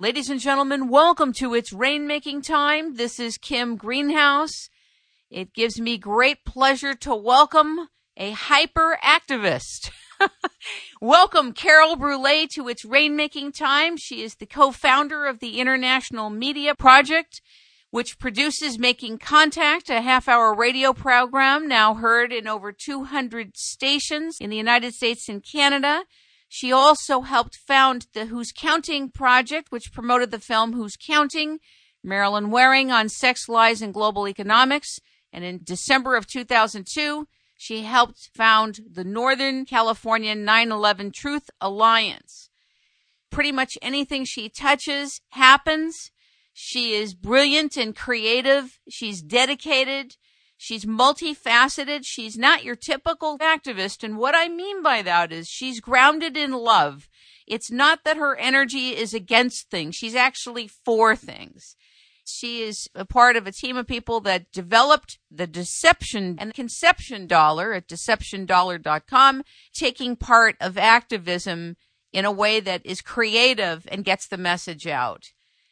Ladies and gentlemen, welcome to It's Rainmaking Time. This is Kim Greenhouse. It gives me great pleasure to welcome a hyper activist. welcome Carol Brouillet to It's Rainmaking Time. She is the co-founder of the International Media Project, which produces Making Contact, a half hour radio program now heard in over 200 stations in the United States and Canada. She also helped found the Who's Counting Project, which promoted the film Who's Counting, Marilyn Waring on sex, lies, and global economics. And in December of 2002, she helped found the Northern California 9-11 Truth Alliance. Pretty much anything she touches happens. She is brilliant and creative. She's dedicated. She's multifaceted. She's not your typical activist. And what I mean by that is she's grounded in love. It's not that her energy is against things. She's actually for things. She is a part of a team of people that developed the deception and conception dollar at deceptiondollar.com, taking part of activism in a way that is creative and gets the message out.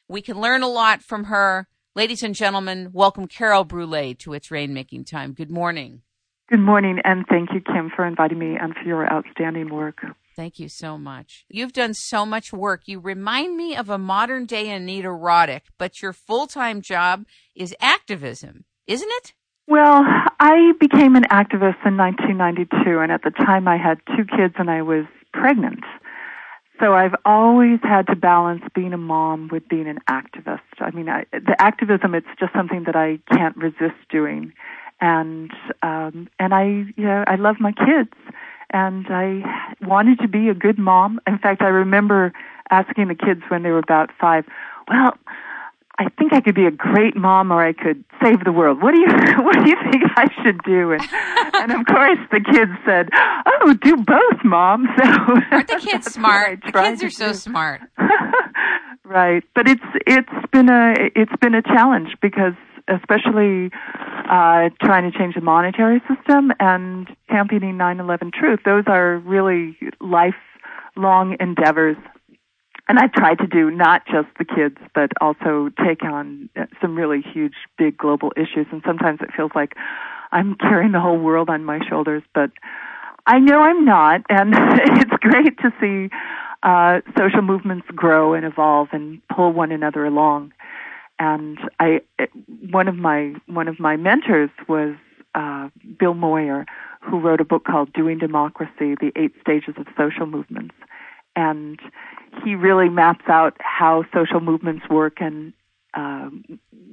We can learn a lot from her. Ladies and gentlemen, welcome Carol Brouillet to It's Rainmaking Time. Good morning. Good morning, and thank you, Kim, for inviting me and for your outstanding work. Thank you so much. You've done so much work. You remind me of a modern day Anita Roddick, but your full time job is activism, isn't it? Well, I became an activist in 1992, and at the time I had two kids and I was pregnant. So I've always had to balance being a mom with being an activist. I mean, I, the activism it's just something that I can't resist doing, and um, and I you know I love my kids, and I wanted to be a good mom. In fact, I remember asking the kids when they were about five, well, I think I could be a great mom or I could save the world. What do you what do you think I should do? And and of course the kids said, "Oh, do both, mom." So Aren't the kids smart? The kids are so do. smart. right. But it's it's been a it's been a challenge because especially uh, trying to change the monetary system and championing 9/11 truth. Those are really lifelong endeavors and I've tried to do not just the kids, but also take on some really huge, big global issues. And sometimes it feels like I'm carrying the whole world on my shoulders, but I know I'm not. And it's great to see uh, social movements grow and evolve and pull one another along. And I, one of my one of my mentors was uh, Bill Moyer, who wrote a book called Doing Democracy: The Eight Stages of Social Movements and he really maps out how social movements work and um,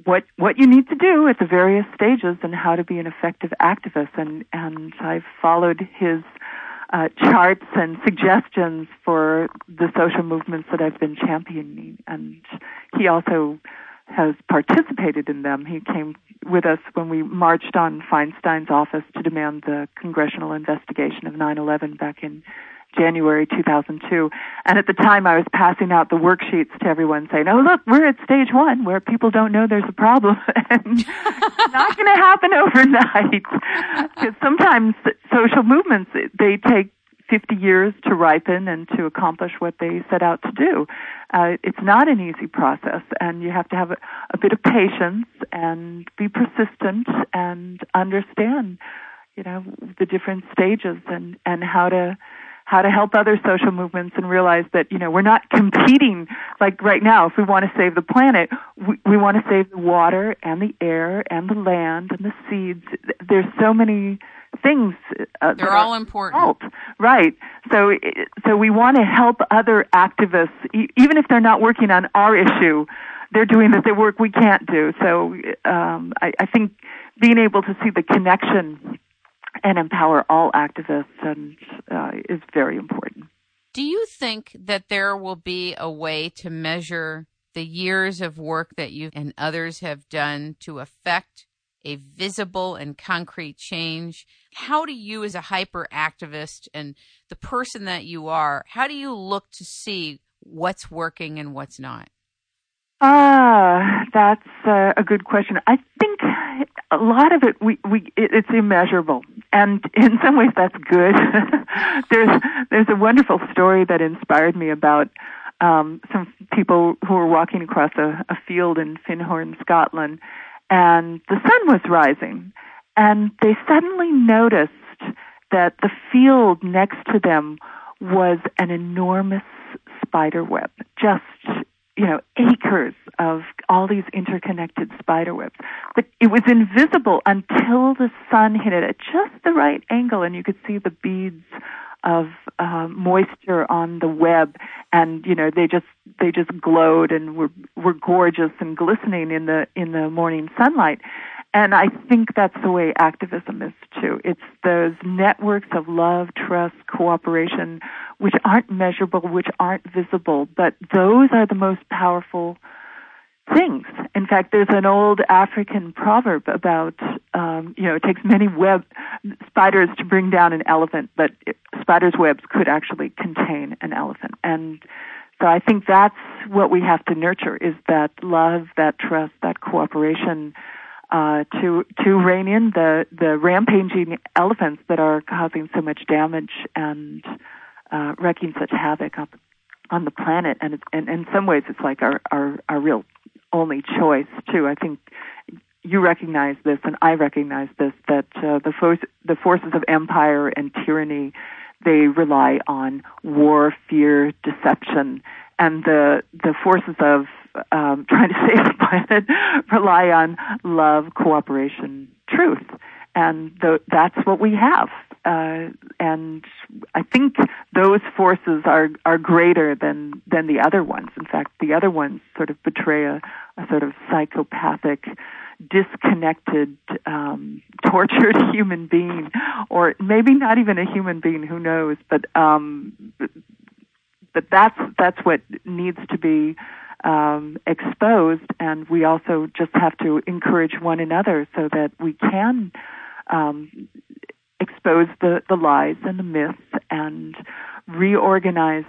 what what you need to do at the various stages and how to be an effective activist. And and I've followed his uh, charts and suggestions for the social movements that I've been championing. And he also has participated in them. He came with us when we marched on Feinstein's office to demand the congressional investigation of 9/11 back in January 2002. And at the time, I was passing out the worksheets to everyone saying, oh, look, we're at stage one where people don't know there's a problem. and it's not going to happen overnight. Because sometimes social movements, they take 50 years to ripen and to accomplish what they set out to do. Uh, it's not an easy process, and you have to have a, a bit of patience and be persistent and understand, you know, the different stages and, and how to how to help other social movements and realize that, you know, we're not competing like right now. If we want to save the planet, we, we want to save the water and the air and the land and the seeds. There's so many things. Uh, They're all important. Right. So, so we want to help other activists, e- even if they're not working on our issue, they're doing the work we can't do. So, um, I, I think being able to see the connection and empower all activists and uh, is very important. Do you think that there will be a way to measure the years of work that you and others have done to affect a visible and concrete change? How do you, as a hyper activist and the person that you are, how do you look to see what's working and what's not? Ah, that's uh, a good question. I think a lot of it we we it, it's immeasurable, and in some ways that's good. there's there's a wonderful story that inspired me about um, some people who were walking across a, a field in Findhorn, Scotland, and the sun was rising, and they suddenly noticed that the field next to them was an enormous spider web, just you know, acres of all these interconnected spider webs. But it was invisible until the sun hit it at just the right angle and you could see the beads of uh, moisture on the web and you know they just they just glowed and were were gorgeous and glistening in the in the morning sunlight and I think that's the way activism is too. It's those networks of love, trust, cooperation, which aren't measurable, which aren't visible, but those are the most powerful things. In fact, there's an old African proverb about, um, you know, it takes many web spiders to bring down an elephant, but it, spiders' webs could actually contain an elephant. And so I think that's what we have to nurture is that love, that trust, that cooperation uh, to to rein in the the rampaging elephants that are causing so much damage and uh, wreaking such havoc on, on the planet. And, it's, and in some ways, it's like our, our our real only choice too. I think you recognize this, and I recognize this that uh, the force the forces of empire and tyranny they rely on war, fear, deception, and the the forces of um, trying to save the planet rely on love, cooperation, truth, and that's what we have. Uh, and I think those forces are are greater than than the other ones. In fact, the other ones sort of betray a, a sort of psychopathic, disconnected, um, tortured human being, or maybe not even a human being. Who knows? But um, but that's that's what needs to be um, exposed, and we also just have to encourage one another so that we can um, expose the, the lies and the myths and reorganize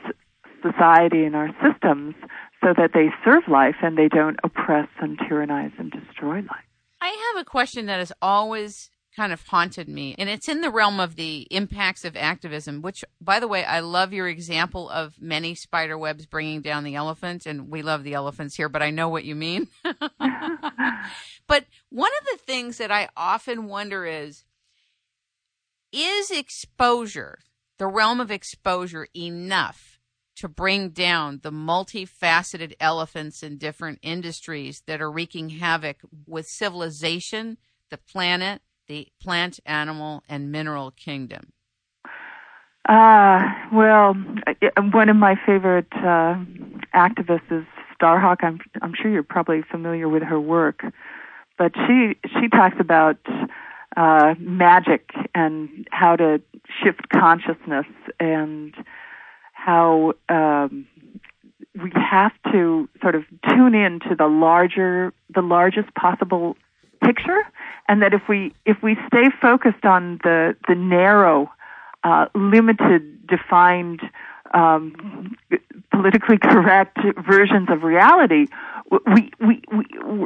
society and our systems so that they serve life and they don't oppress and tyrannize and destroy life. I have a question that has always kind of haunted me. And it's in the realm of the impacts of activism, which, by the way, I love your example of many spider webs bringing down the elephant. And we love the elephants here, but I know what you mean. but one of the things that I often wonder is is exposure, the realm of exposure, enough to bring down the multifaceted elephants in different industries that are wreaking havoc with civilization, the planet, the plant, animal, and mineral kingdom? Uh, well, one of my favorite uh, activists is Starhawk. I'm I'm sure you're probably familiar with her work, but she she talks about uh, magic and how to shift consciousness and how um, we have to sort of tune in to the larger the largest possible picture and that if we if we stay focused on the the narrow, uh, limited, defined, um, politically correct versions of reality, we, we we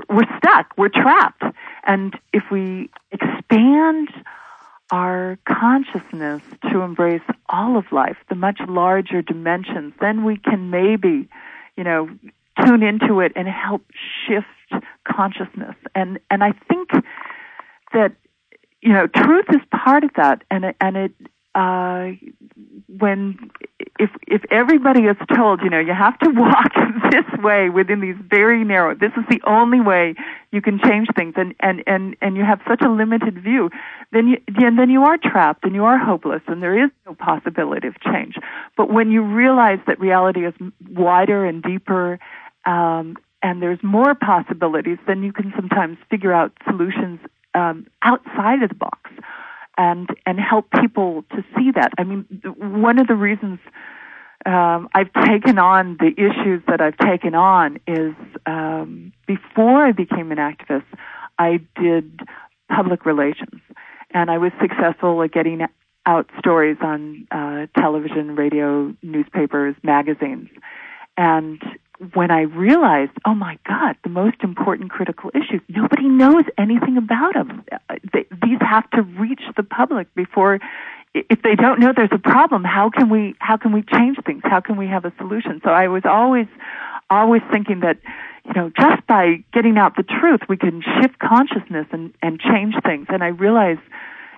we're stuck. We're trapped. And if we expand our consciousness to embrace all of life, the much larger dimensions, then we can maybe, you know, tune into it and help shift consciousness. And and I think that you know truth is part of that, and it, and it uh, when if if everybody is told, you know, you have to walk this way within these very narrow. This is the only way you can change things, and and and and you have such a limited view, then you and then you are trapped and you are hopeless, and there is no possibility of change. But when you realize that reality is wider and deeper, um, and there's more possibilities, then you can sometimes figure out solutions um, outside of the box and and help people to see that. I mean, one of the reasons um, I've taken on the issues that I've taken on is um, before I became an activist, I did public relations, and I was successful at getting out stories on uh, television, radio, newspapers, magazines, and when I realized, oh my God, the most important critical issues, nobody knows anything about them. They, these have to reach the public before if they don't know there's a problem, how can we how can we change things? How can we have a solution? So I was always always thinking that you know just by getting out the truth, we can shift consciousness and and change things. And I realized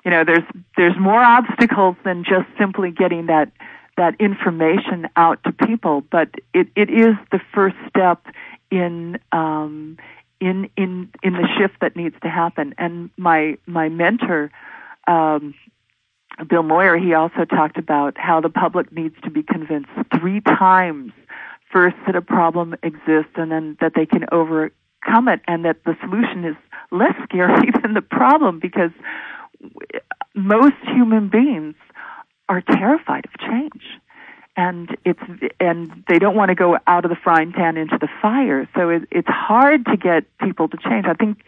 you know there's there's more obstacles than just simply getting that that information out to people, but it, it is the first step in um, in in in the shift that needs to happen. And my my mentor, um, Bill Moyer, he also talked about how the public needs to be convinced three times first that a problem exists and then that they can overcome it, and that the solution is less scary than the problem because most human beings are terrified of change and it's and they don't want to go out of the frying pan into the fire. So it, it's hard to get people to change. I think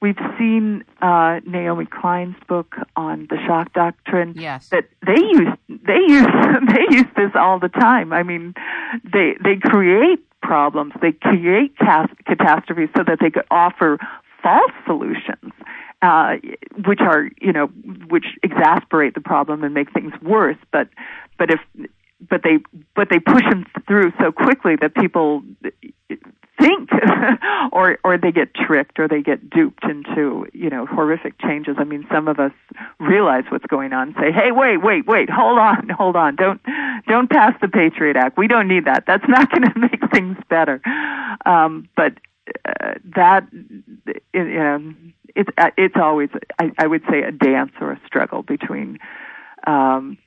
we've seen uh, Naomi Klein's book on the shock doctrine. Yes, that they use they use they use this all the time. I mean, they they create problems, they create catastrophes so that they could offer false solutions. Uh, which are, you know, which exasperate the problem and make things worse. But, but if but they but they push them through so quickly that people think or or they get tricked or they get duped into you know horrific changes. I mean some of us realize what's going on say hey wait wait wait hold on hold on. Don't don't pass the patriot act. We don't need that. That's not going to make things better. Um but uh, that you know it's it's always I, I would say a dance or a struggle between um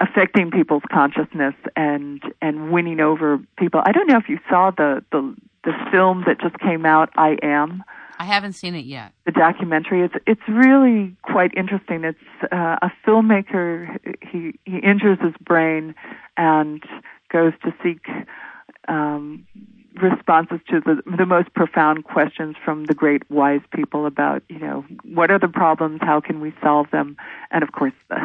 affecting people's consciousness and and winning over people. I don't know if you saw the the the film that just came out. I am. I haven't seen it yet. The documentary. It's it's really quite interesting. It's uh, a filmmaker. He he injures his brain and goes to seek um, responses to the, the most profound questions from the great wise people about, you know, what are the problems? How can we solve them? And of course, the,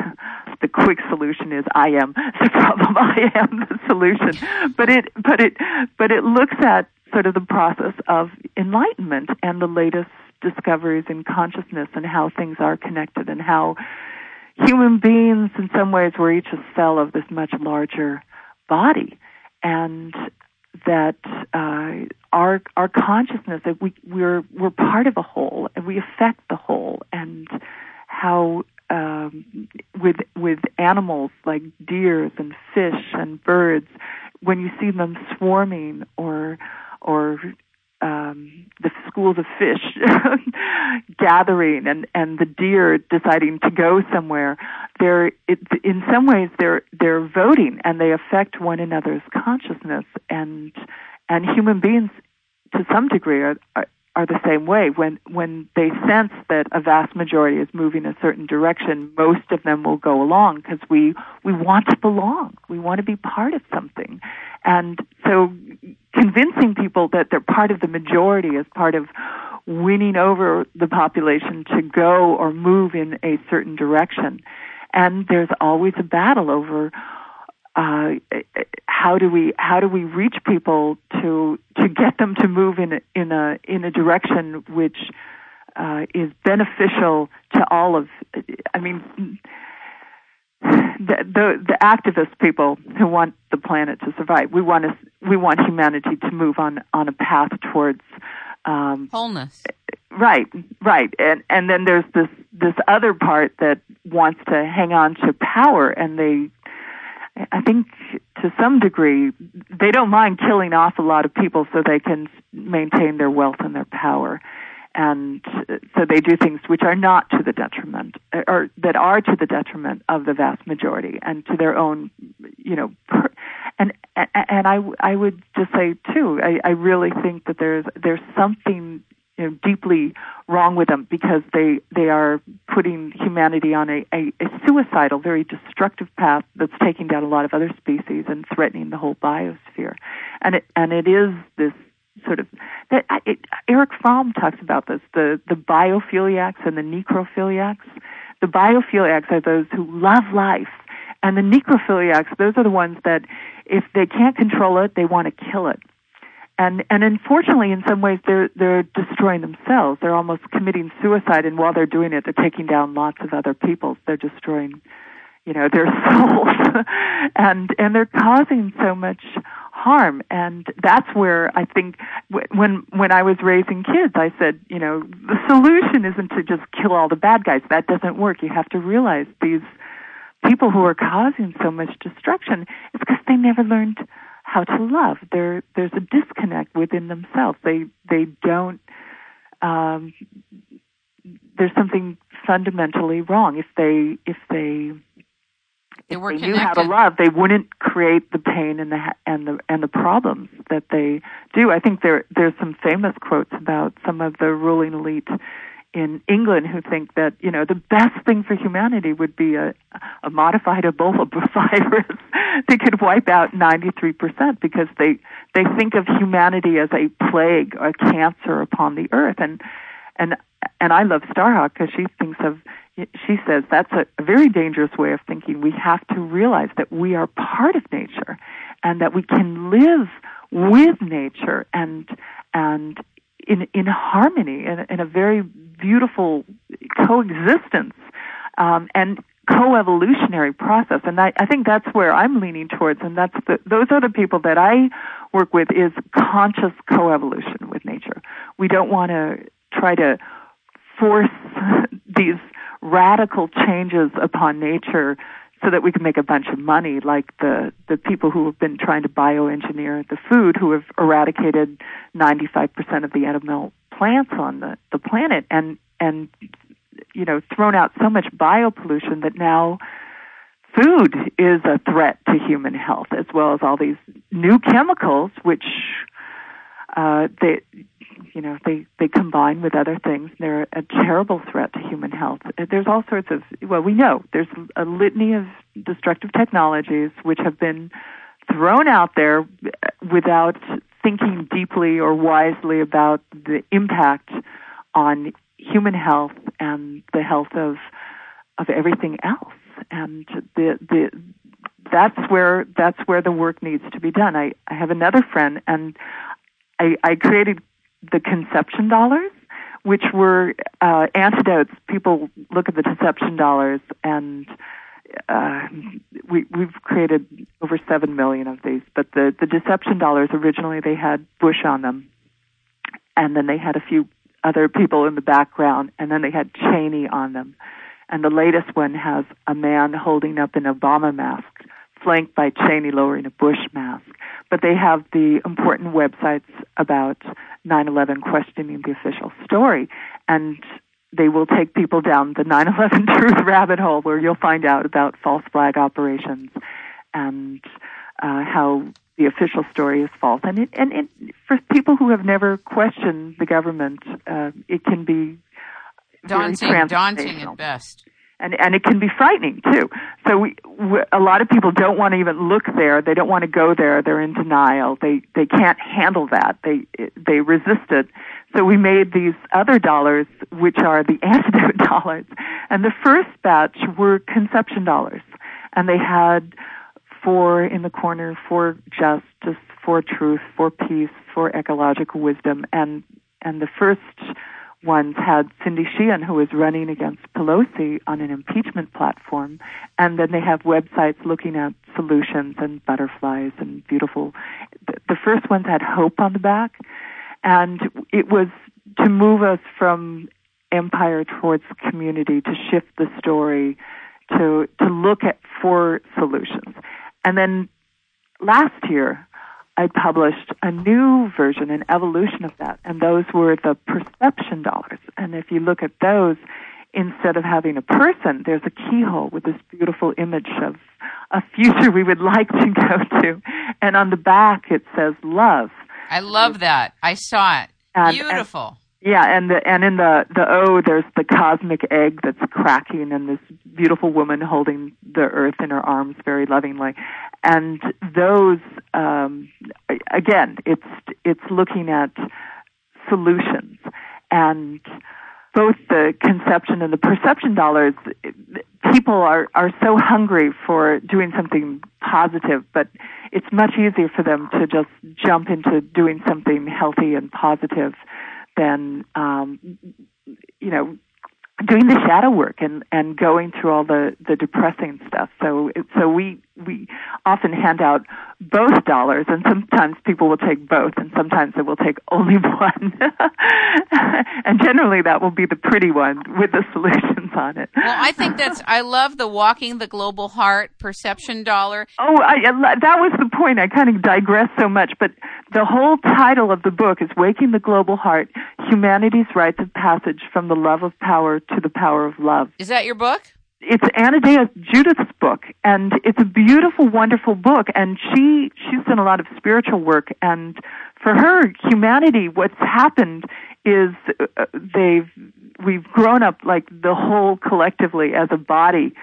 the quick solution is I am the problem. I am the solution. But it, but it, but it looks at sort of the process of enlightenment and the latest discoveries in consciousness and how things are connected and how human beings in some ways were each a cell of this much larger body and that uh, our our consciousness that we we're we're part of a whole and we affect the whole and how um, with with animals like deers and fish and birds when you see them swarming or or um, the schools of fish gathering and and the deer deciding to go somewhere they're it, in some ways they're they're voting and they affect one another's consciousness. And and human beings to some degree are, are are the same way. When when they sense that a vast majority is moving a certain direction most of them will go along because we we want to belong. We want to be part of something. And so convincing people that they're part of the majority as part of winning over the population to go or move in a certain direction. And there's always a battle over uh, how do we how do we reach people to to get them to move in a, in a in a direction which uh, is beneficial to all of I mean the, the the activist people who want the planet to survive. We want us, we want humanity to move on on a path towards um, wholeness. Right, right, and and then there's this this other part that wants to hang on to power, and they, I think, to some degree, they don't mind killing off a lot of people so they can maintain their wealth and their power and so they do things which are not to the detriment or that are to the detriment of the vast majority and to their own you know and and I I would just say too I, I really think that there's there's something you know deeply wrong with them because they they are putting humanity on a, a, a suicidal very destructive path that's taking down a lot of other species and threatening the whole biosphere. And it and it is this sort of that it, Erich Fromm talks about this the the biophiliacs and the necrophiliacs. The biophiliacs are those who love life, and the necrophiliacs those are the ones that if they can't control it, they want to kill it. And and unfortunately, in some ways, they're they're destroying themselves. They're almost committing suicide, and while they're doing it, they're taking down lots of other people. They're destroying you know their souls and and they're causing so much harm. And that's where i think when when i was raising kids i said you know the solution isn't to just kill all the bad guys. That doesn't work. You have to realize these people who are causing so much destruction is because they never learned how to love. There there's a disconnect within themselves. They they don't um there's something fundamentally wrong. If they if they they if they knew how to love, they wouldn't create the pain and the and the and the problems that they do. I think there there's some famous quotes about some of the ruling elite in England who think that you know the best thing for humanity would be a a modified Ebola virus that could wipe out 93% because they they think of humanity as a plague, a cancer upon the earth, and and and I love Starhawk because she thinks of she says that's a, very dangerous way of thinking. We have to realize that we are part of nature and that we can live with nature and and in in harmony in, in a very beautiful coexistence um, and co-evolutionary process and I, I think that's where I'm leaning towards and that's the those are the people that I work with is conscious co-evolution with nature. We don't want to try to force these radical changes upon nature so that we can make a bunch of money, like the the people who have been trying to bioengineer the food, who have eradicated 95% of the edible plants on the the planet, and and you know thrown out so much biopollution that now food is a threat to human health, as well as all these new chemicals, which uh, they you know they they combine with other things. They're a terrible threat to human health. There's all sorts of well we know there's a litany of destructive technologies which have been thrown out there without thinking deeply or wisely about the impact on human health and the health of of everything else. And the the that's where that's where the work needs to be done. I i have another friend and I, I created the conception dollars, which were uh, antidotes. People look at the deception dollars, and uh, we, we've created over seven million of these. But the the deception dollars originally they had Bush on them, and then they had a few other people in the background, and then they had Cheney on them. And the latest one has a man holding up an Obama mask, flanked by Cheney lowering a Bush mask. But they have the important websites about 9/11 questioning the official story, and they will take people down the 9/11 truth rabbit hole where you'll find out about false flag operations and uh, how the official story is false. And it, and it, for people who have never questioned the government, uh, it can be daunting, daunting at best and and it can be frightening too. So we, we, a lot of people don't want to even look there. They don't want to go there. They're in denial. They they can't handle that. They they resist it. So we made these other dollars, which are the antidote dollars. And the first batch were conception dollars, and they had four in the corner for justice, for truth, for peace, for ecological wisdom, and and the first ones had Cindy Sheehan, who was running against Pelosi on an impeachment platform, and then they have websites looking at solutions and butterflies and beautiful. The first ones had hope on the back, and it was to move us from empire towards community, to shift the story, to to look at for solutions, and then last year I published a new version, an evolution of that, and those were the perception dollars. And if you look at those, instead of having a person, there's a keyhole with this beautiful image of a future we would like to go to. And on the back it says love. I love that. I saw it. And, Beautiful. Yeah, and the and in the the O there's the cosmic egg that's cracking and this beautiful woman holding the earth in her arms very lovingly. And those um again, it's it's looking at solutions and both the conception and the perception dollars people are are so hungry for doing something positive but it's much easier for them to just jump into doing something healthy and positive than um, you know doing the shadow work and and going through all the the depressing stuff. So so we we often hand out both dollars and sometimes people will take both and sometimes they will take only one. And generally that will be the pretty one with the solutions on it. Well i think that's i love the waking the global heart perception dollar. Oh I, that was the point. I kind of digress so much but the whole title of the book is waking the global heart humanity's rites of passage from the love of power to the power of love. Is that your book it's Anodea Judith's book, and it's a beautiful, wonderful book. And she she's done a lot of spiritual work, and for her, humanity, what's happened is uh, they've we've grown up like the whole collectively as a body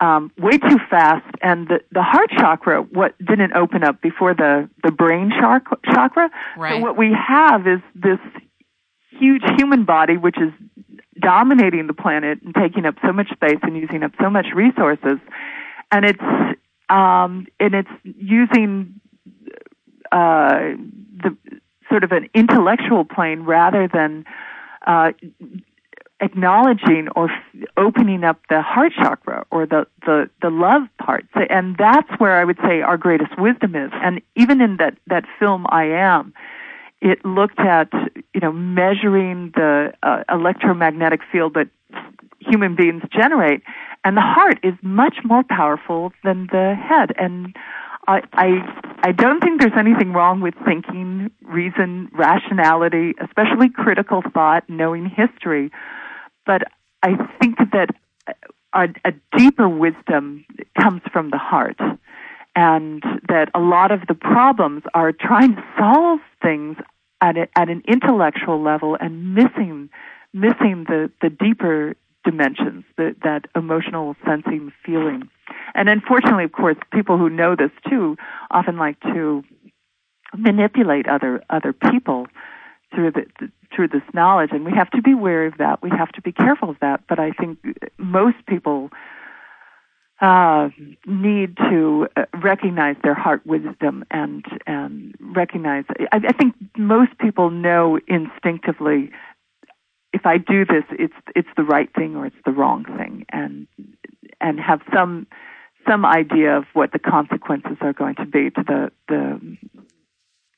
um, way too fast, and the the heart chakra what didn't open up before the the brain chakra. Right. So what we have is this huge human body, which is dominating the planet and taking up so much space and using up so much resources, and it's um, and it's using uh, the sort of an intellectual plane rather than uh, acknowledging or f- opening up the heart chakra or the, the, the love part. And that's where I would say our greatest wisdom is. And even in that, that film, I Am, it looked at you know measuring the uh, electromagnetic field that human beings generate, and the heart is much more powerful than the head. And I I, I don't think there's anything wrong with thinking, reason, rationality, especially critical thought, knowing history, but I think that a, a deeper wisdom comes from the heart and that a lot of the problems are trying to solve things at, a, at an intellectual level and missing missing the, the deeper dimensions, the, that emotional sensing feeling. And unfortunately, of course, people who know this too often like to manipulate other other people through the, the through this knowledge, and we have to be wary of that. We have to be careful of that. But I think most people uh, need to uh, recognize their heart wisdom and and recognize. I, I think most people know instinctively if I do this, it's it's the right thing or it's the wrong thing, and and have some some idea of what the consequences are going to be to the the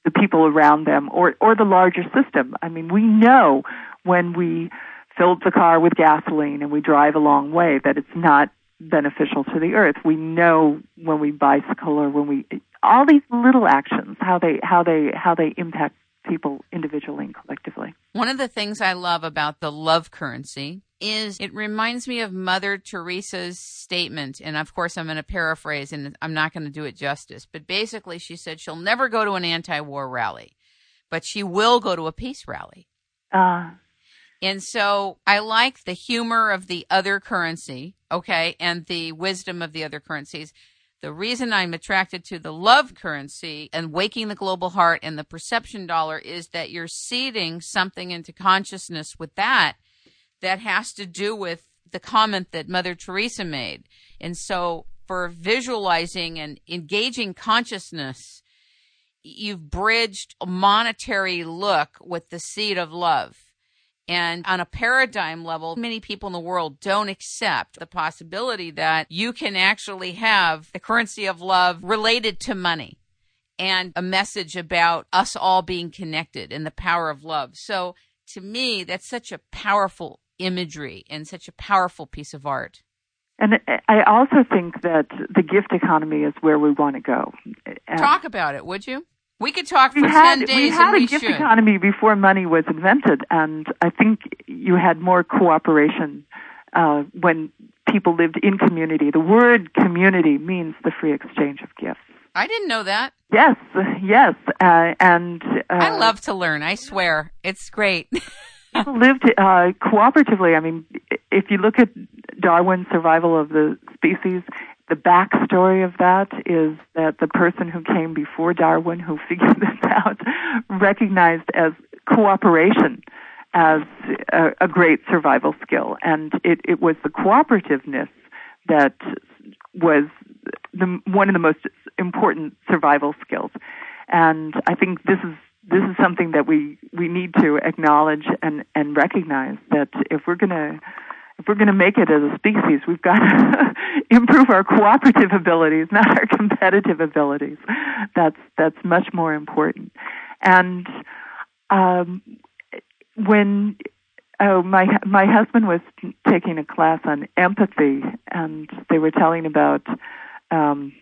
the people around them or or the larger system. I mean, we know when we filled the car with gasoline and we drive a long way that it's not beneficial to the earth. We know when we bicycle or when we all these little actions how they how they how they impact people individually and collectively. One of the things I love about the love currency is it reminds me of Mother Teresa's statement and of course I'm going to paraphrase and I'm not going to do it justice, but basically she said she'll never go to an anti-war rally, but she will go to a peace rally. Uh and so I like the humor of the other currency, okay, and the wisdom of the other currencies. The reason I'm attracted to the love currency and waking the global heart and the perception dollar is that you're seeding something into consciousness with that that has to do with the comment that Mother Teresa made. And so for visualizing and engaging consciousness, you've bridged a monetary look with the seed of love and on a paradigm level, many people in the world don't accept the possibility that you can actually have the currency of love related to money and a message about us all being connected and the power of love. So to me, that's such a powerful imagery and such a powerful piece of art. And I also think that the gift economy is where we want to go. Talk about it, would you? We could talk for we had, 10 days we had a gift should. economy before money was invented, and I think you had more cooperation uh, when people lived in community. The word community means the free exchange of gifts. I didn't know that. Yes, yes, uh, and uh, I love to learn. I swear, it's great. people lived uh, cooperatively. I mean, if you look at Darwin's survival of the species, the backstory of that is that the person who came before Darwin, who figured this out, recognized as cooperation as a, a great survival skill, and it, it was the cooperativeness that was the, one of the most important survival skills. And I think this is this is something that we we need to acknowledge and and recognize that if we're going to if we're going to make it as a species, we've got to improve our cooperative abilities, not our competitive abilities. That's that's much more important. And um, when oh my my husband was taking a class on empathy, and they were telling about um,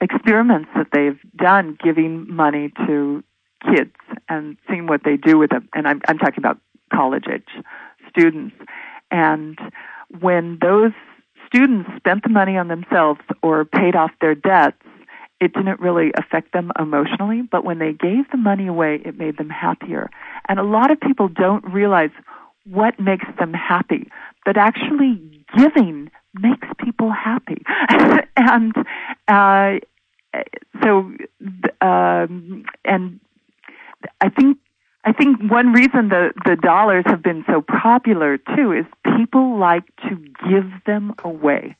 experiments that they've done giving money to kids and seeing what they do with them. And I'm I'm talking about college age students and when those students spent the money on themselves or paid off their debts, it didn't really affect them emotionally, but when they gave the money away, it made them happier. And a lot of people don't realize what makes them happy, but actually giving makes people happy. and uh, so, um, and I think I think one reason the, the dollars have been so popular too is people like to give them away.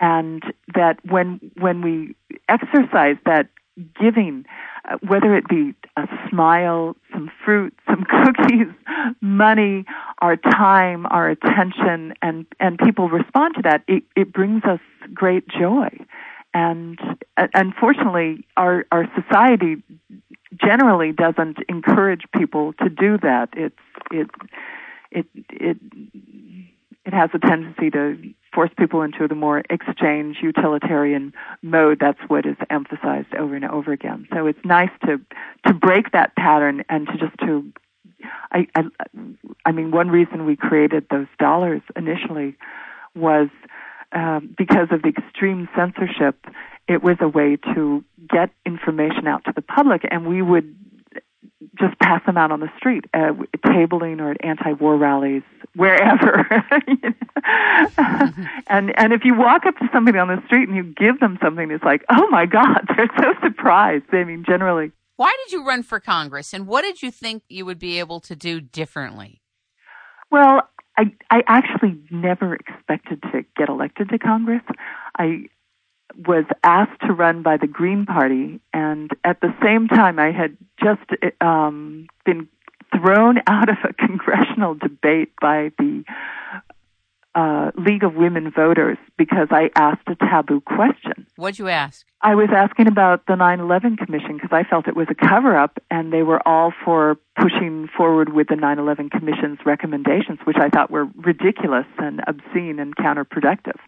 And that when, when we exercise that giving, uh, whether it be a smile, some fruit, some cookies, money, our time, our attention, and, and people respond to that, it, it brings us great joy. And uh, unfortunately, our, our society generally doesn't encourage people to do that. It's it it it it has a tendency to force people into the more exchange utilitarian mode. That's what is emphasized over and over again. So it's nice to to break that pattern and to just to I I, I mean one reason we created those dollars initially was um, because of the extreme censorship it was a way to get information out to the public, and we would just pass them out on the street, uh, tabling or at anti-war rallies, wherever. and and if you walk up to somebody on the street and you give them something, it's like, oh my God, they're so surprised. I mean, generally. Why did you run for Congress, and what did you think you would be able to do differently? Well, I I actually never expected to get elected to Congress. I was asked to run by the Green Party, and at the same time, I had just um, been thrown out of a congressional debate by the uh, League of Women Voters because I asked a taboo question. What'd you ask? I was asking about the 9 11 Commission because I felt it was a cover up, and they were all for pushing forward with the 9 11 Commission's recommendations, which I thought were ridiculous and obscene and counterproductive.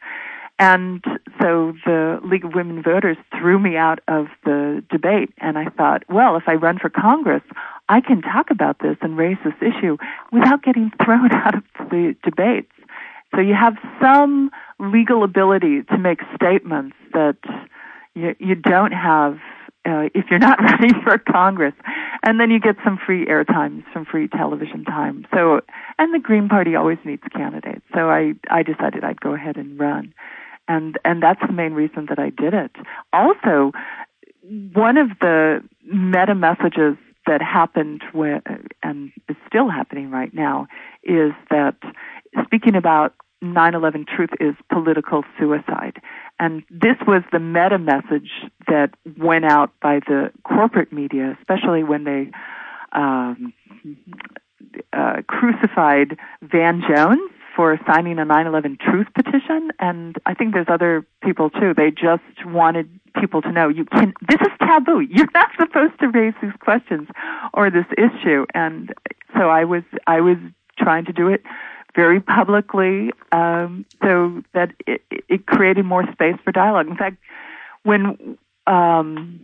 And so the League of Women Voters threw me out of the debate, and I thought, well, if I run for Congress, I can talk about this and raise this issue without getting thrown out of the debates. So you have some legal ability to make statements that you, you don't have uh, if you're not running for Congress. And then you get some free airtime, some free television time. So, and the Green Party always needs candidates. So I, I decided I'd go ahead and run and and that's the main reason that I did it. Also, one of the meta messages that happened with, and is still happening right now is that speaking about 9/11 truth is political suicide. And this was the meta message that went out by the corporate media, especially when they um, uh, crucified Van Jones for signing a 9/11 truth petition, and I think there's other people too. They just wanted people to know you can. This is taboo. You're not supposed to raise these questions or this issue. And so I was I was trying to do it very publicly, um, so that it, it created more space for dialogue. In fact, when um,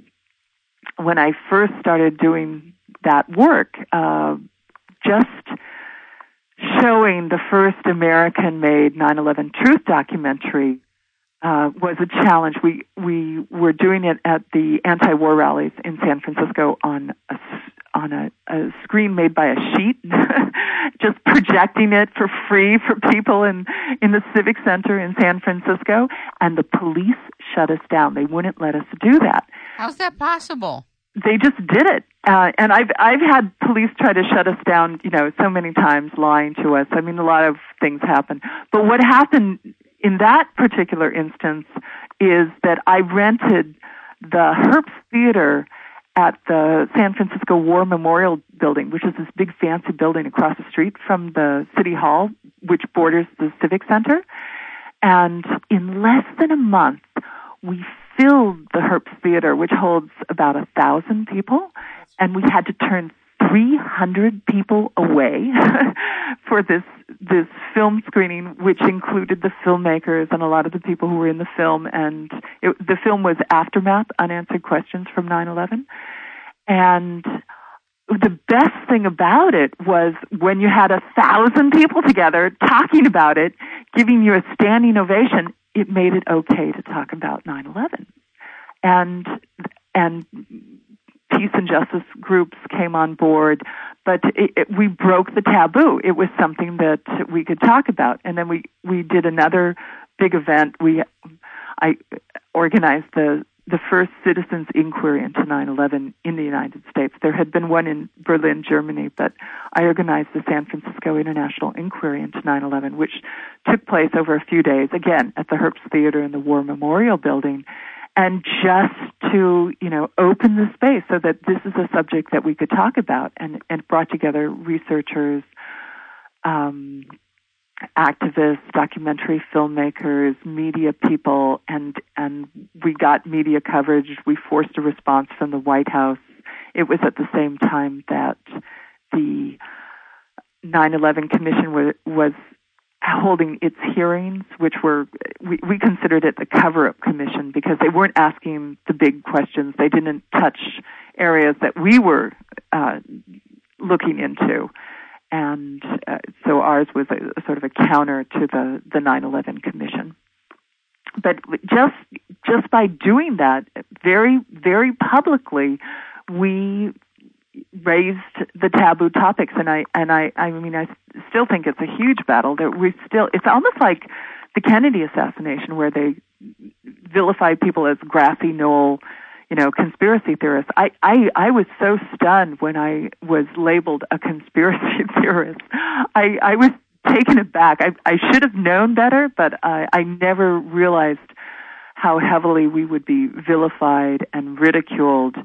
when I first started doing that work, uh, just showing the first American made 9 11 truth documentary uh, was a challenge. We, we were doing it at the anti war rallies in San Francisco on a, on a, a screen made by a sheet, just projecting it for free for people in, in the Civic Center in San Francisco. And the police shut us down. They wouldn't let us do that. How's that possible? they just did it. Uh, and I've I've had police try to shut us down, you know, so many times, lying to us. I mean, a lot of things happen. But what happened in that particular instance is that I rented the Herbst Theater at the San Francisco War Memorial Building, which is this big fancy building across the street from the City Hall, which borders the Civic Center. And in less than a month, we filled the Herbst Theater, which holds about a thousand people, and we had to turn 300 people away for this this film screening, which included the filmmakers and a lot of the people who were in the film. And it, the film was Aftermath: Unanswered Questions from 9/11. And the best thing about it was when you had a thousand people together talking about it, giving you a standing ovation. It made it okay to talk about 9/11, and and peace and justice groups came on board, but it, it, we broke the taboo. It was something that we could talk about, and then we we did another big event. We I organized the the first citizens inquiry into 9/11 in the United States. There had been one in Berlin, Germany, but I organized the San Francisco International Inquiry into 9/11, which took place over a few days, again at the Herbst Theater in the War Memorial Building and just to you know open the space so that this is a subject that we could talk about and and brought together researchers um, activists documentary filmmakers media people and and we got media coverage. We forced a response from the white house. It was at the same time that the 9/11 commission was, was holding its hearings, which were we, we considered it the cover-up commission because they weren't asking the big questions. They didn't touch areas that we were uh, looking into, and uh, so ours was a, sort of a counter to the the 9/11 commission. But just just by doing that very very publicly, we raised the taboo topics and I and I I mean I still think it's a huge battle that we still it's almost like the Kennedy assassination where they vilified people as grassy knoll you know conspiracy theorists. I I I was so stunned when I was labeled a conspiracy theorist. I I was taken aback. I I should have known better but I I never realized how heavily we would be vilified and ridiculed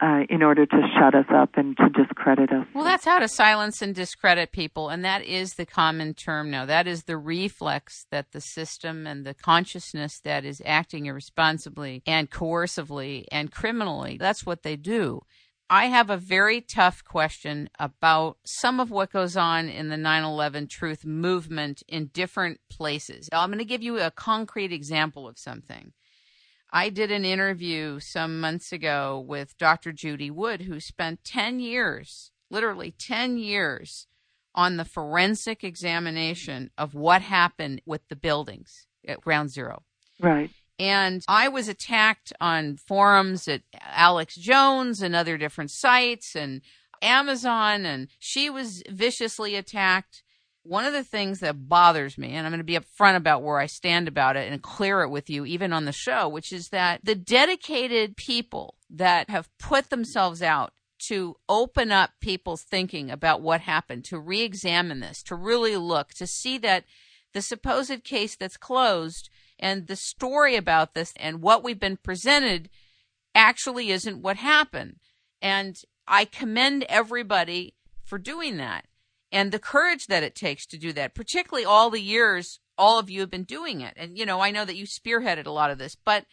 uh, in order to shut us up and to discredit us. Well, that's how to silence and discredit people, and that is the common term now. That is the reflex that the system and the consciousness that is acting irresponsibly and coercively and criminally, that's what they do. I have a very tough question about some of what goes on in the 9 11 truth movement in different places. I'm going to give you a concrete example of something. I did an interview some months ago with Dr. Judy Wood, who spent 10 years, literally 10 years, on the forensic examination of what happened with the buildings at Ground Zero. Right. And I was attacked on forums at Alex Jones and other different sites and Amazon, and she was viciously attacked one of the things that bothers me, and I'm going to be upfront about where I stand about it and clear it with you, even on the show, which is that the dedicated people that have put themselves out to open up people's thinking about what happened, to re examine this, to really look, to see that the supposed case that's closed and the story about this and what we've been presented actually isn't what happened. And I commend everybody for doing that and the courage that it takes to do that, particularly all the years all of you have been doing it. And, you know, I know that you spearheaded a lot of this, but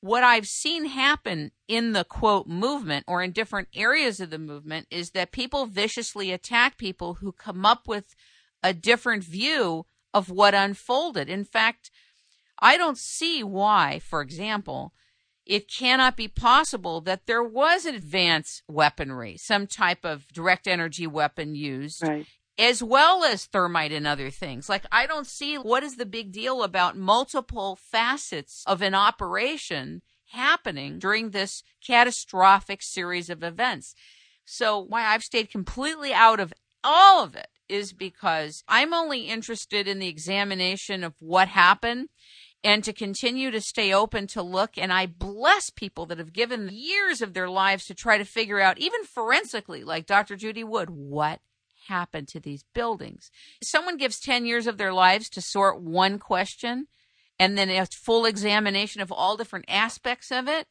what I've seen happen in the quote movement or in different areas of the movement is that people viciously attack people who come up with a different view of what unfolded. In fact, I don't see why, for example, it cannot be possible that there was advanced weaponry, some type of direct energy weapon used right as well as thermite and other things. Like, I don't see what is the big deal about multiple facets of an operation happening during this catastrophic series of events. So, why I've stayed completely out of all of it is because I'm only interested in the examination of what happened and to continue to stay open to look. And I bless people that have given years of their lives to try to figure out, even forensically, like Dr. Judy Wood, what happened to these buildings. Someone gives 10 years of their lives to sort one question and then a full examination of all different aspects of it.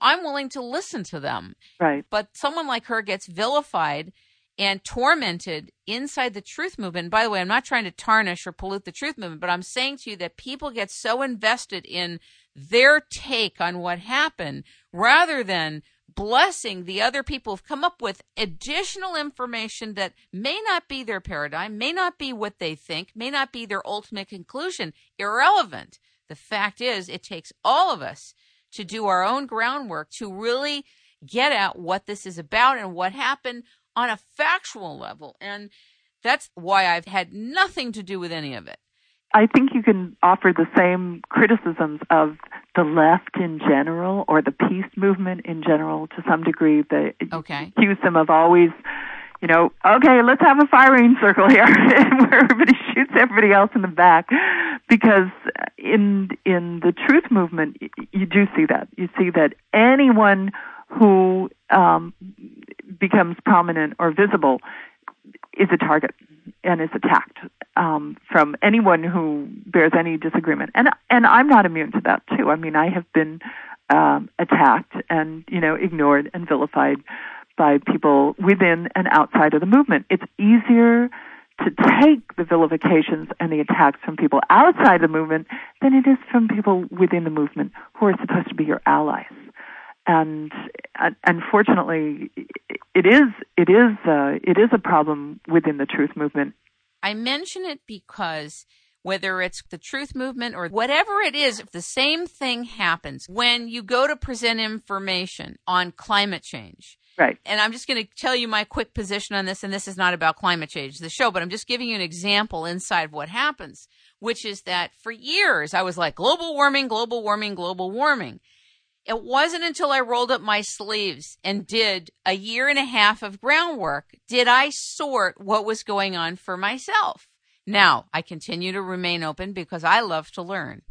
I'm willing to listen to them. Right. But someone like her gets vilified and tormented inside the truth movement. By the way, I'm not trying to tarnish or pollute the truth movement, but I'm saying to you that people get so invested in their take on what happened rather than blessing the other people who've come up with additional information that may not be their paradigm, may not be what they think, may not be their ultimate conclusion, irrelevant. The fact is, it takes all of us to do our own groundwork to really get at what this is about and what happened on a factual level. And that's why I've had nothing to do with any of it. I think you can offer the same criticisms of the left in general or the peace movement in general to some degree. They okay. accuse them of always, you know, okay, let's have a firing circle here where everybody shoots everybody else in the back. Because in in the truth movement, you do see that. You see that anyone who um, becomes prominent or visible is a target and is attacked um, from anyone who bears any disagreement. And and I'm not immune to that too. I mean, I have been um, attacked and you know ignored and vilified by people within and outside of the movement. It's easier to take the vilifications and the attacks from people outside the movement than it is from people within the movement who are supposed to be your allies and uh, unfortunately, it is it is uh, it is a problem within the truth movement. I mention it because whether it's the truth movement or whatever it is, if the same thing happens when you go to present information on climate change. Right. And I'm just going to tell you my quick position on this, and this is not about climate change, the show, but I'm just giving you an example inside of what happens, which is that for years I was like, global warming, global warming, global warming. It wasn't until I rolled up my sleeves and did a year and a half of groundwork did I sort what was going on for myself. Now, I continue to remain open because I love to learn.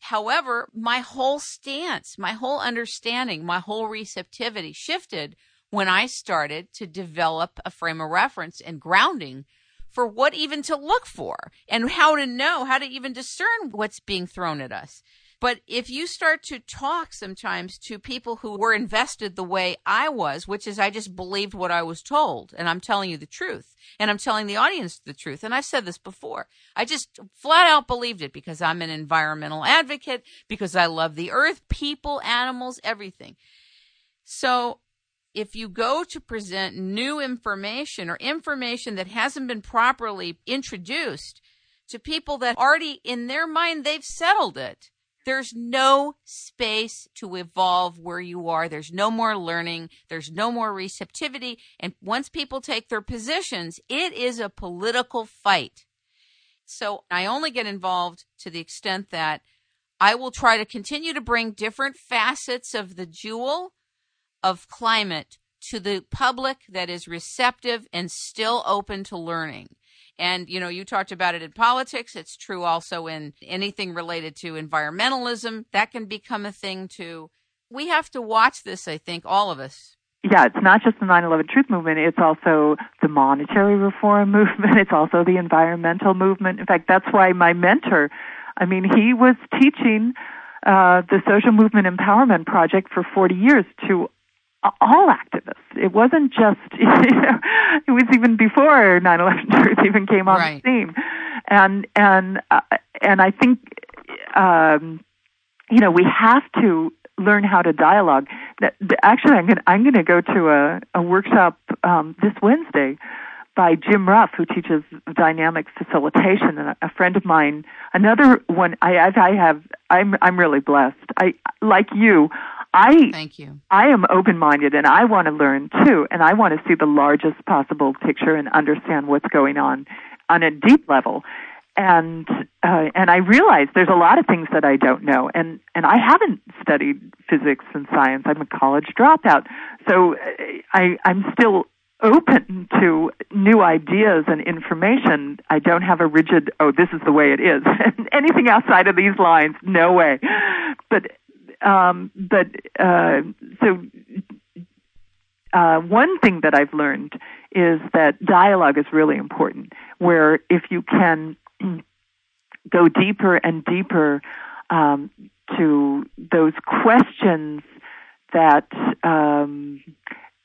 However, my whole stance, my whole understanding, my whole receptivity shifted when I started to develop a frame of reference and grounding for what even to look for and how to know, how to even discern what's being thrown at us. But if you start to talk sometimes to people who were invested the way I was, which is I just believed what I was told, and I'm telling you the truth, and I'm telling the audience the truth, and I've said this before. I just flat out believed it because I'm an environmental advocate, because I love the earth, people, animals, everything. So if you go to present new information or information that hasn't been properly introduced to people that already in their mind they've settled it, there's no space to evolve where you are. There's no more learning. There's no more receptivity. And once people take their positions, it is a political fight. So I only get involved to the extent that I will try to continue to bring different facets of the jewel of climate to the public that is receptive and still open to learning. And, you know, you talked about it in politics. It's true also in anything related to environmentalism. That can become a thing too. We have to watch this, I think, all of us. Yeah, it's not just the 9/11 Truth Movement. It's also the monetary reform movement. It's also the environmental movement. In fact, that's why my mentor, I mean, he was teaching uh, the Social Movement Empowerment Project for 40 years to all activists. It wasn't just, you know, it was even before 9/11 Truth even came on right. the scene, and and uh, and I think, um, you know, we have to learn how to dialogue. That, actually, I'm going I'm going to go to a, a workshop um, this Wednesday by Jim Rough, who teaches dynamic facilitation, and a friend of mine, another one. I, I have, I'm, I'm really blessed. I, like you, I thank you. I am open minded and I want to learn too, and I want to see the largest possible picture and understand what's going on on a deep level. And uh, and I realize there's a lot of things that I don't know, and and I haven't studied physics and science. I'm a college dropout, so uh, I I'm still open to new ideas and information. I don't have a rigid, oh, this is the way it is. Anything outside of these lines, no way. But um, but uh, so uh, one thing that I've learned is that dialogue is really important. Where if you can go deeper and deeper um, to those questions that um,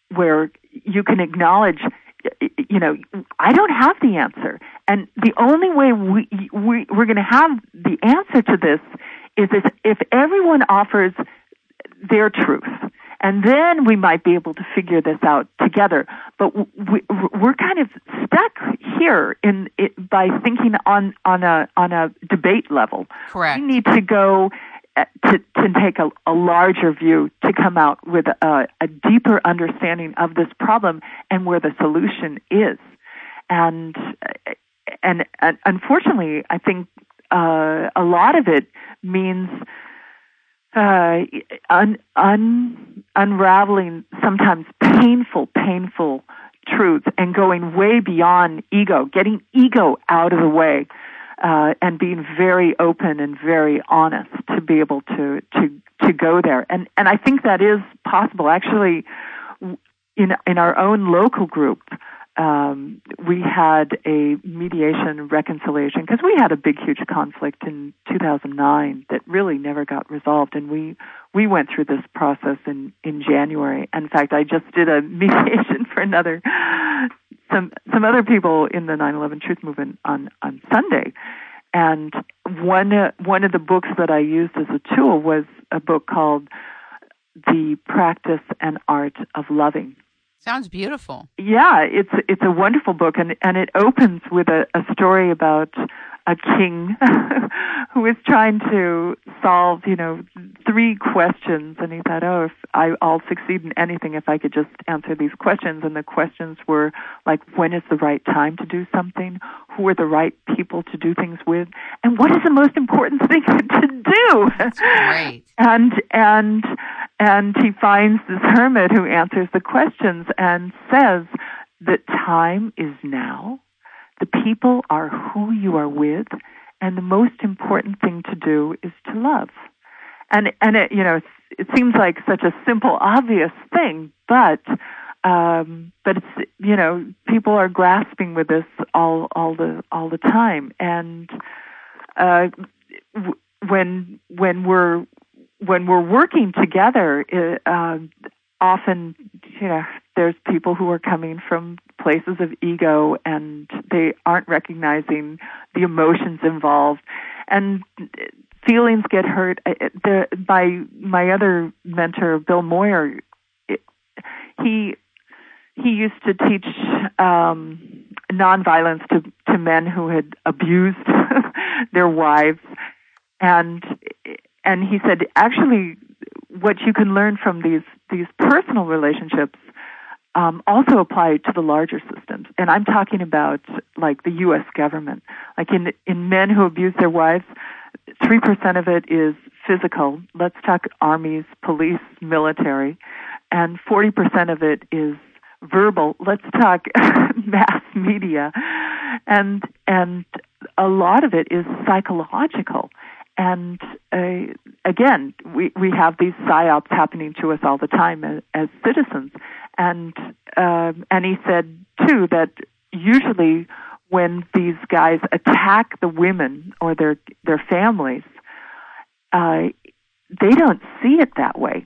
where you can acknowledge you know, I don't have the answer. And the only way we, we we're going to have the answer to this is if, if everyone offers their truth. And then we might be able to figure this out together. But we, we're kind of stuck here in it, by thinking on on a on a debate level. Correct. We need to go uh, to, to take a, a larger view to come out with a, a deeper understanding of this problem and where the solution is. And and, and unfortunately, I think uh, a lot of it means uh, un, un, unraveling sometimes painful, painful truths and going way beyond ego, getting ego out of the way uh, and being very open and very honest to be able to to to go there. And and I think that is possible. Actually, in in our own local group, um, we had a mediation reconciliation because we had a big, huge conflict in 2009 that really never got resolved, and we we went through this process in in January. In fact, I just did a mediation for another some some other people in the 9/11 Truth Movement on on Sunday, and one uh, one of the books that I used as a tool was a book called "The Practice and Art of Loving." Sounds beautiful. Yeah, it's it's a wonderful book, and and it opens with a, a story about a king who was trying to solve, you know, three questions, and he thought, oh, if I, I'll succeed in anything if I could just answer these questions. And the questions were like, when is the right time to do something? Who are the right people to do things with? And what is the most important thing to do? That's great. and and and he finds this hermit who answers the questions and says that time is now the people are who you are with, and the most important thing to do is to love. And and it you know it seems like such a simple, obvious thing, but um, but it's you know people are grasping with this all all the all the time, and uh, when when we're when we're working together, uh, often you know there's people who are coming from places of ego and they aren't recognizing the emotions involved. And feelings get hurt. By my other mentor bill moyer he he used to teach um nonviolence to to men who had abused their wives. And and he said actually what you can learn from these these personal relationships um, also apply to the larger systems. And I'm talking about like the U.S. government. Like in in men who abuse their wives, three percent of it is physical. Let's talk armies, police, military, and forty percent of it is verbal. Let's talk mass media, and and a lot of it is psychological. And uh, again, we, we have these psyops happening to us all the time as, as citizens. And um, and he said too that usually when these guys attack the women or their their families, uh, they don't see it that way.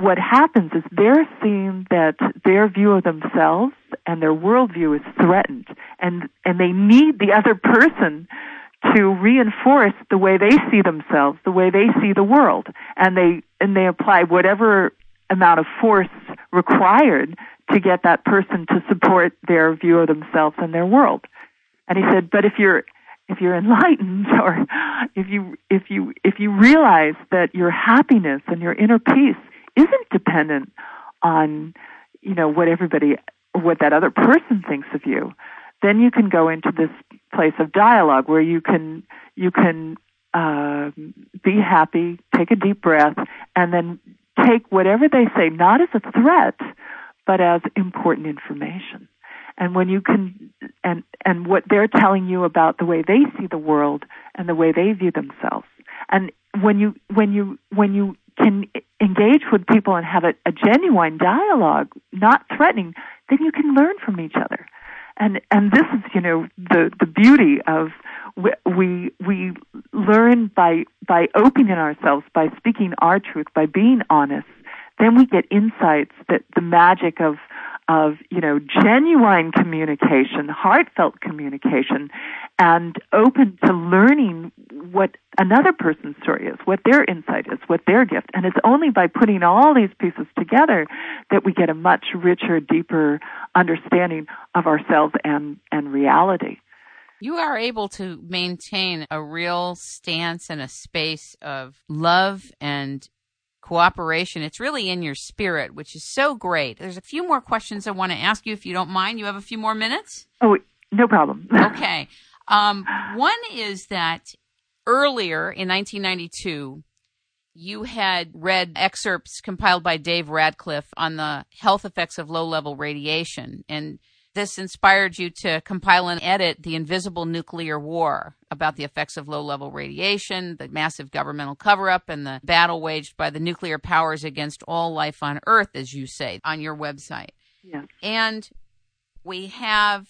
What happens is they're seeing that their view of themselves and their worldview is threatened, and and they need the other person to reinforce the way they see themselves, the way they see the world, and they and they apply whatever amount of force required to get that person to support their view of themselves and their world. And he said, but if you're if you're enlightened or if you if you if you realize that your happiness and your inner peace isn't dependent on you know what everybody what that other person thinks of you then you can go into this place of dialogue where you can you can uh, be happy, take a deep breath, and then take whatever they say not as a threat, but as important information. And when you can, and and what they're telling you about the way they see the world and the way they view themselves, and when you when you when you can engage with people and have a, a genuine dialogue, not threatening, then you can learn from each other and and this is you know the the beauty of we we learn by by opening ourselves by speaking our truth by being honest. Then we get insights that the magic of of you know genuine communication, heartfelt communication, and open to learning what another person's story is, what their insight is, what their gift. And it's only by putting all these pieces together that we get a much richer, deeper understanding of ourselves and and reality. You are able to maintain a real stance and a space of love and cooperation. It's really in your spirit, which is so great. There's a few more questions I want to ask you if you don't mind. You have a few more minutes? Oh, no problem. okay. Um, one is that earlier in 1992, you had read excerpts compiled by Dave Radcliffe on the health effects of low level radiation. And this inspired you to compile and edit The Invisible Nuclear War about the effects of low level radiation, the massive governmental cover up, and the battle waged by the nuclear powers against all life on Earth, as you say on your website. Yeah. And we have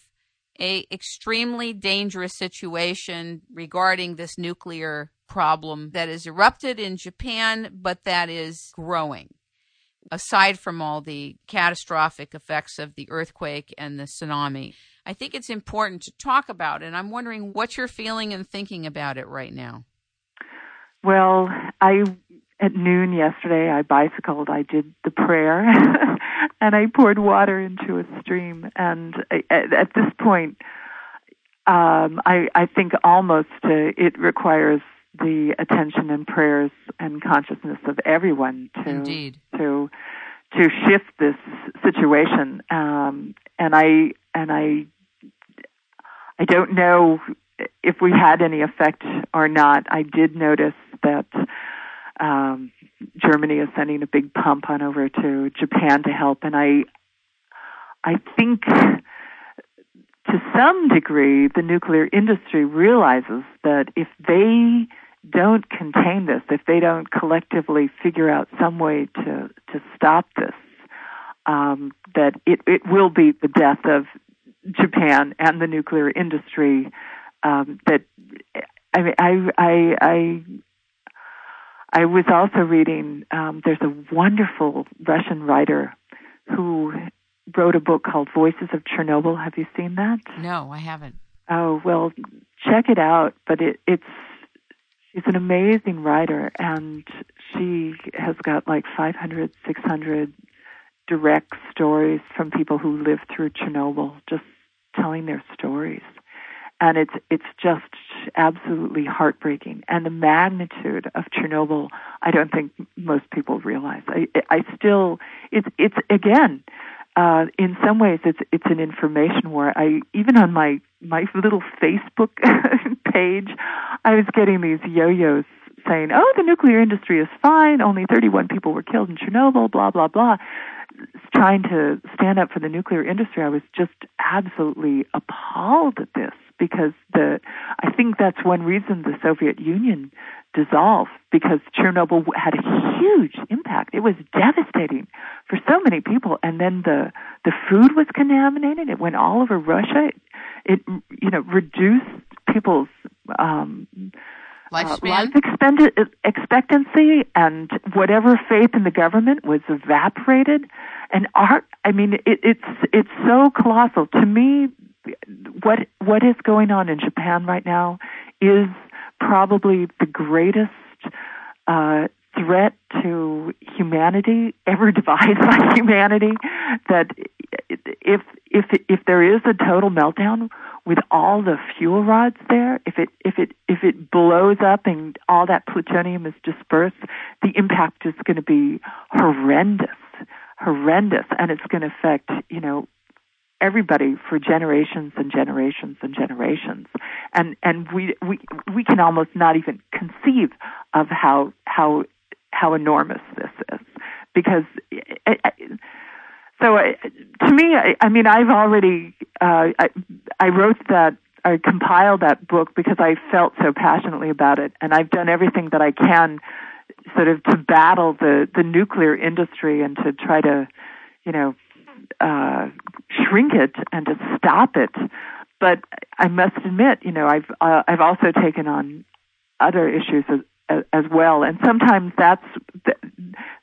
a extremely dangerous situation regarding this nuclear problem that has erupted in Japan, but that is growing aside from all the catastrophic effects of the earthquake and the tsunami. I think it's important to talk about, and I'm wondering what you're feeling and thinking about it right now. Well, I at noon yesterday I bicycled. I did the prayer, and I poured water into a stream. And at, at this point, um, I, I think almost uh, it requires the attention and prayers and consciousness of everyone to Indeed. to to shift this situation. Um, and I and I I don't know if we had any effect or not. I did notice that um, Germany is sending a big pump on over to Japan to help, and I I think to some degree the nuclear industry realizes that if they don't contain this, if they don't collectively figure out some way to to stop this, um, that it it will be the death of Japan and the nuclear industry. Um, that I mean, I I I. I was also reading. Um, there's a wonderful Russian writer who wrote a book called Voices of Chernobyl. Have you seen that? No, I haven't. Oh well, check it out. But it, it's she's an amazing writer, and she has got like 500, 600 direct stories from people who lived through Chernobyl, just telling their stories. And it's it's just absolutely heartbreaking. And the magnitude of Chernobyl, I don't think most people realize. I I still it's it's again uh, in some ways it's it's an information war. I even on my my little Facebook page, I was getting these yo-yos saying, "Oh, the nuclear industry is fine. Only 31 people were killed in Chernobyl." Blah blah blah. Trying to stand up for the nuclear industry, I was just absolutely appalled at this because the I think that's one reason the Soviet Union dissolved because Chernobyl had a huge impact. It was devastating for so many people, and then the the food was contaminated. It went all over Russia. It, it you know reduced people's um, Lifespan? Uh, life expend- expectancy and whatever faith in the government was evaporated. And art, I mean, it, it's it's so colossal. To me, what what is going on in Japan right now is probably the greatest uh, threat to humanity ever devised by humanity. That if if if there is a total meltdown with all the fuel rods there, if it if it if it blows up and all that plutonium is dispersed, the impact is going to be horrendous, horrendous, and it's going to affect you know everybody for generations and generations and generations and and we we we can almost not even conceive of how how how enormous this is because I, I, so to me I, I mean I've already uh, I, I wrote that I compiled that book because I felt so passionately about it and I've done everything that I can sort of to battle the the nuclear industry and to try to you know uh, shrink it and to stop it. But I must admit, you know, I've uh, I've also taken on other issues as, well, and sometimes that's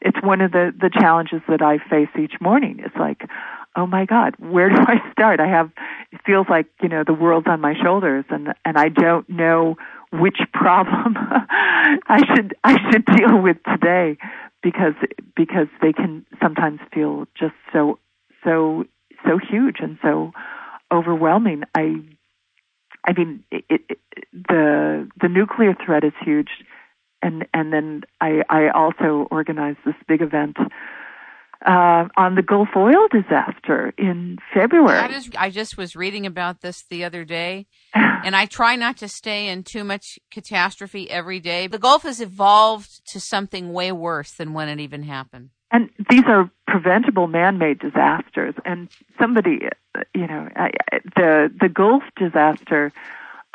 it's one of the the challenges that I face each morning. It's like, oh my God, where do I start? I have it feels like you know the world's on my shoulders, and and I don't know which problem I should I should deal with today because because they can sometimes feel just so so so huge and so overwhelming. I I mean it, it, the the nuclear threat is huge and and then I I also organized this big event uh, on the Gulf oil disaster in February. That is, I just was reading about this the other day, and I try not to stay in too much catastrophe every day. The Gulf has evolved to something way worse than when it even happened. And these are preventable man-made disasters. And somebody, you know, the the Gulf disaster,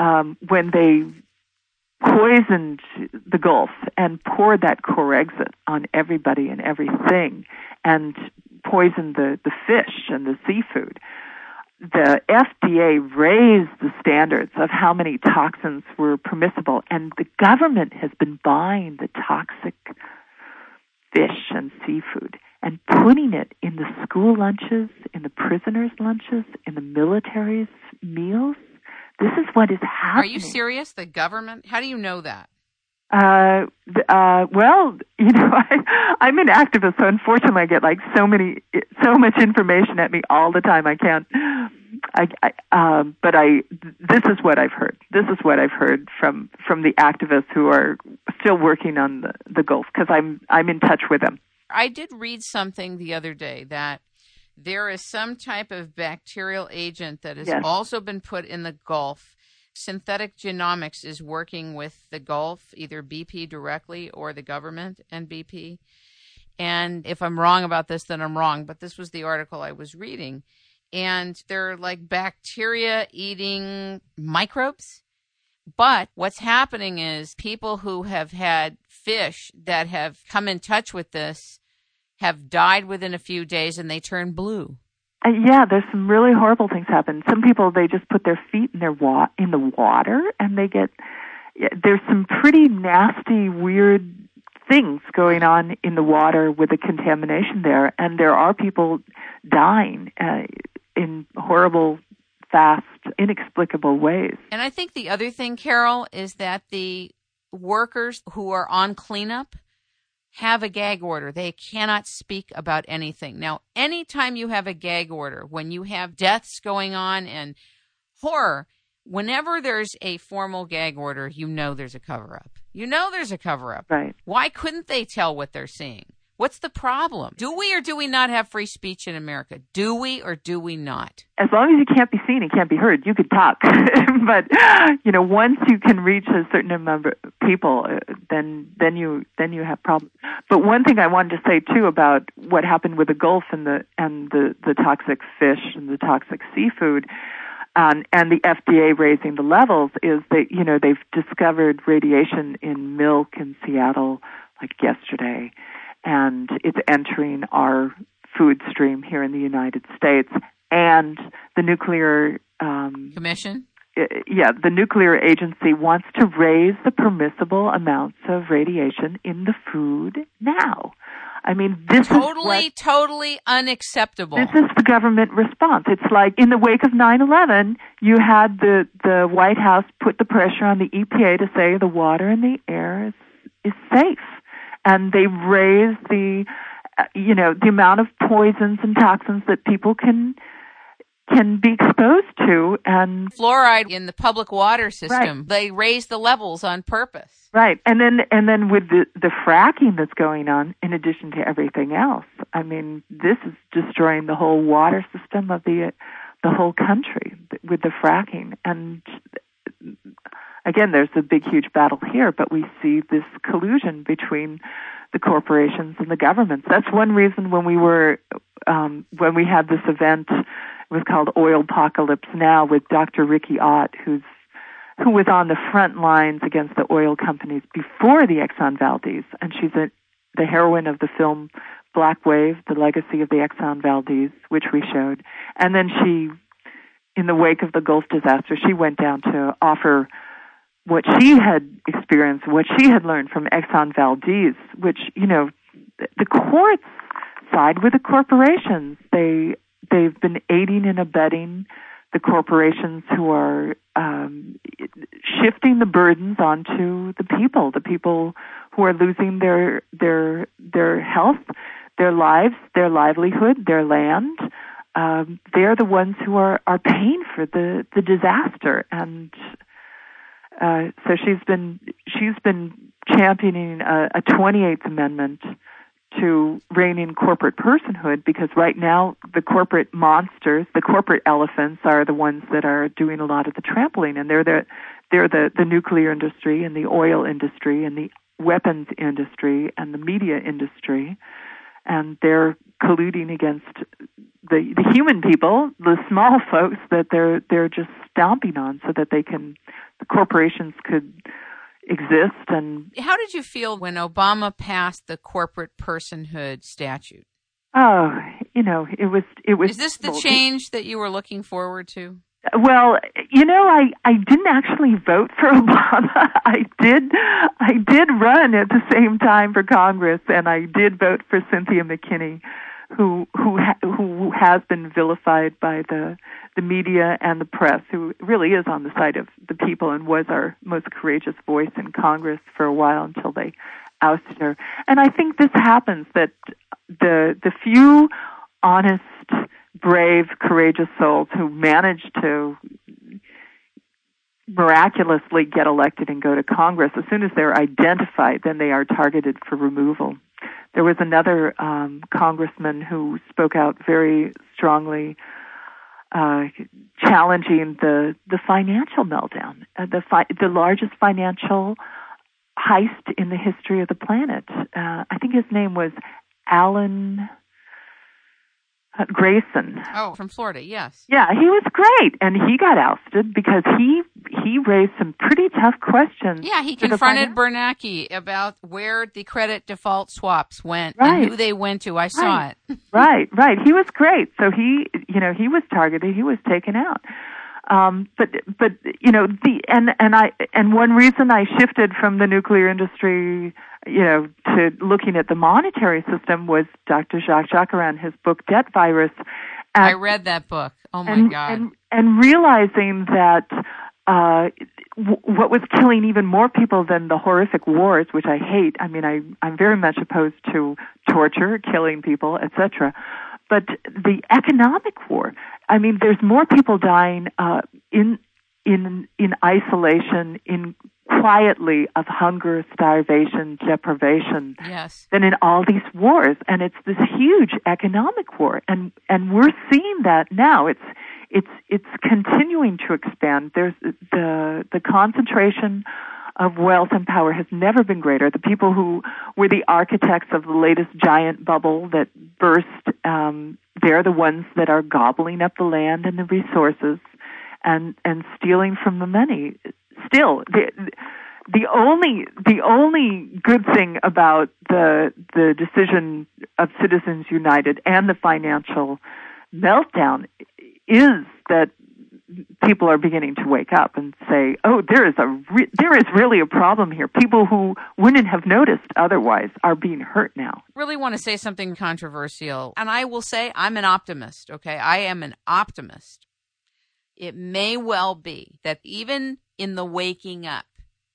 um, when they poisoned the Gulf and poured that Corexit on everybody and everything and poisoned the, the fish and the seafood. The FDA raised the standards of how many toxins were permissible, and the government has been buying the toxic fish and seafood and putting it in the school lunches, in the prisoners' lunches, in the military's meals. This is what is happening. Are you serious? The government? How do you know that? Uh, uh, well, you know, I, I'm an activist, so unfortunately, I get like so many, so much information at me all the time. I can't. I, I um, but I. This is what I've heard. This is what I've heard from from the activists who are still working on the the Gulf because I'm I'm in touch with them. I did read something the other day that there is some type of bacterial agent that has yes. also been put in the Gulf. Synthetic Genomics is working with the Gulf, either BP directly or the government and BP. And if I'm wrong about this, then I'm wrong. But this was the article I was reading. And they're like bacteria eating microbes. But what's happening is people who have had fish that have come in touch with this have died within a few days and they turn blue. Uh, yeah, there's some really horrible things happen. Some people they just put their feet in their wa- in the water and they get yeah, there's some pretty nasty weird things going on in the water with the contamination there and there are people dying uh, in horrible fast inexplicable ways. And I think the other thing Carol is that the workers who are on cleanup have a gag order. They cannot speak about anything. Now, anytime you have a gag order, when you have deaths going on and horror, whenever there's a formal gag order, you know there's a cover up. You know there's a cover up. Right. Why couldn't they tell what they're seeing? What's the problem? Do we or do we not have free speech in America? Do we or do we not? As long as you can't be seen and can't be heard, you could talk. but you know, once you can reach a certain number of people, uh, then then you then you have problems. But one thing I wanted to say too about what happened with the Gulf and the and the the toxic fish and the toxic seafood. Um, and the FDA raising the levels is that you know they've discovered radiation in milk in Seattle like yesterday, and it's entering our food stream here in the United States. And the nuclear um, commission, yeah, the nuclear agency wants to raise the permissible amounts of radiation in the food now. I mean, this totally, is what, totally unacceptable. This is the government response. It's like in the wake of 9/11, you had the the White House put the pressure on the EPA to say the water and the air is is safe and they raise the uh, you know the amount of poisons and toxins that people can can be exposed to and fluoride in the public water system right. they raise the levels on purpose. Right. And then and then with the the fracking that's going on in addition to everything else i mean this is destroying the whole water system of the the whole country with the fracking. And again, there's a big, huge battle here, but we see this collusion between the corporations and the governments. That's one reason when we were um, when we had this event, it was called Oil Apocalypse Now with Dr. Riki Ott, who's who was on the front lines against the oil companies before the Exxon Valdez, and she's a, the heroine of the film Black Wave: The Legacy of the Exxon Valdez, which we showed, and then she, in the wake of the Gulf disaster, she went down to offer what she had experienced, what she had learned from Exxon Valdez, which, you know, the courts side with the corporations. They they've been aiding and abetting the corporations who are um, shifting the burdens onto the people, the people who are losing their their their health, their lives, their livelihood, their land. Um, they're the ones who are are paying for the the disaster, and uh, so she's been she's been championing a, a 28th Amendment to rein in corporate personhood because right now the corporate monsters, the corporate elephants are the ones that are doing a lot of the trampling and they're the they're the, the nuclear industry and the oil industry and the weapons industry and the media industry. And they're colluding against the the human people, the small folks that they're they're just stomping on so that they can corporations could exist and how did you feel when obama passed the corporate personhood statute? Oh you know it was it was is this the change that you were looking forward to? Well, you know, I I didn't actually vote for Obama. I did I did run at the same time for Congress, and I did vote for Cynthia McKinney, who who ha, who has been vilified by the the media and the press, who really is on the side of the people and was our most courageous voice in Congress for a while until they ousted her. And I think this happens that the the few honest, brave, courageous souls who manage to miraculously get elected and go to Congress, as soon as they're identified, then they are targeted for removal. There was another um, congressman who spoke out very strongly, uh, challenging the the financial meltdown, uh, the fi- the largest financial heist in the history of the planet. Uh, I think his name was Alan Uh, Grayson. Oh, from Florida, yes. Yeah, he was great, and he got ousted because he he raised some pretty tough questions. Yeah, he confronted Bernanke about where the credit default swaps went right. and who they went to. I saw right. it. right, right. He was great. So he, you know, he was targeted. He was taken out. Um, but but you know the and and I and one reason I shifted from the nuclear industry you know, to looking at the monetary system was Dr. Jacques Jaikaran, his book Debt Virus. And, I read that book. Oh my and, God. And, and realizing that uh, w- what was killing even more people than the horrific wars, which I hate. I mean, I, I'm very much opposed to torture, killing people, etc. But the economic war. I mean, there's more people dying uh, in in in isolation, in quietly of hunger, starvation, deprivation yes. than in all these wars. And it's this huge economic war. And, and we're seeing that now. It's, it's, it's continuing to expand. There's the, the concentration of wealth and power has never been greater. The people who were the architects of the latest giant bubble that burst, um, they're the ones that are gobbling up the land and the resources and and stealing from the money still the the only the only good thing about the the decision of Citizens United and the financial meltdown is that people are beginning to wake up and say, "Oh, there is a re- there is really a problem here. People who wouldn't have noticed otherwise are being hurt now." Really want to say something controversial, and I will say I'm an optimist. Okay, I am an optimist. It may well be that even in the waking up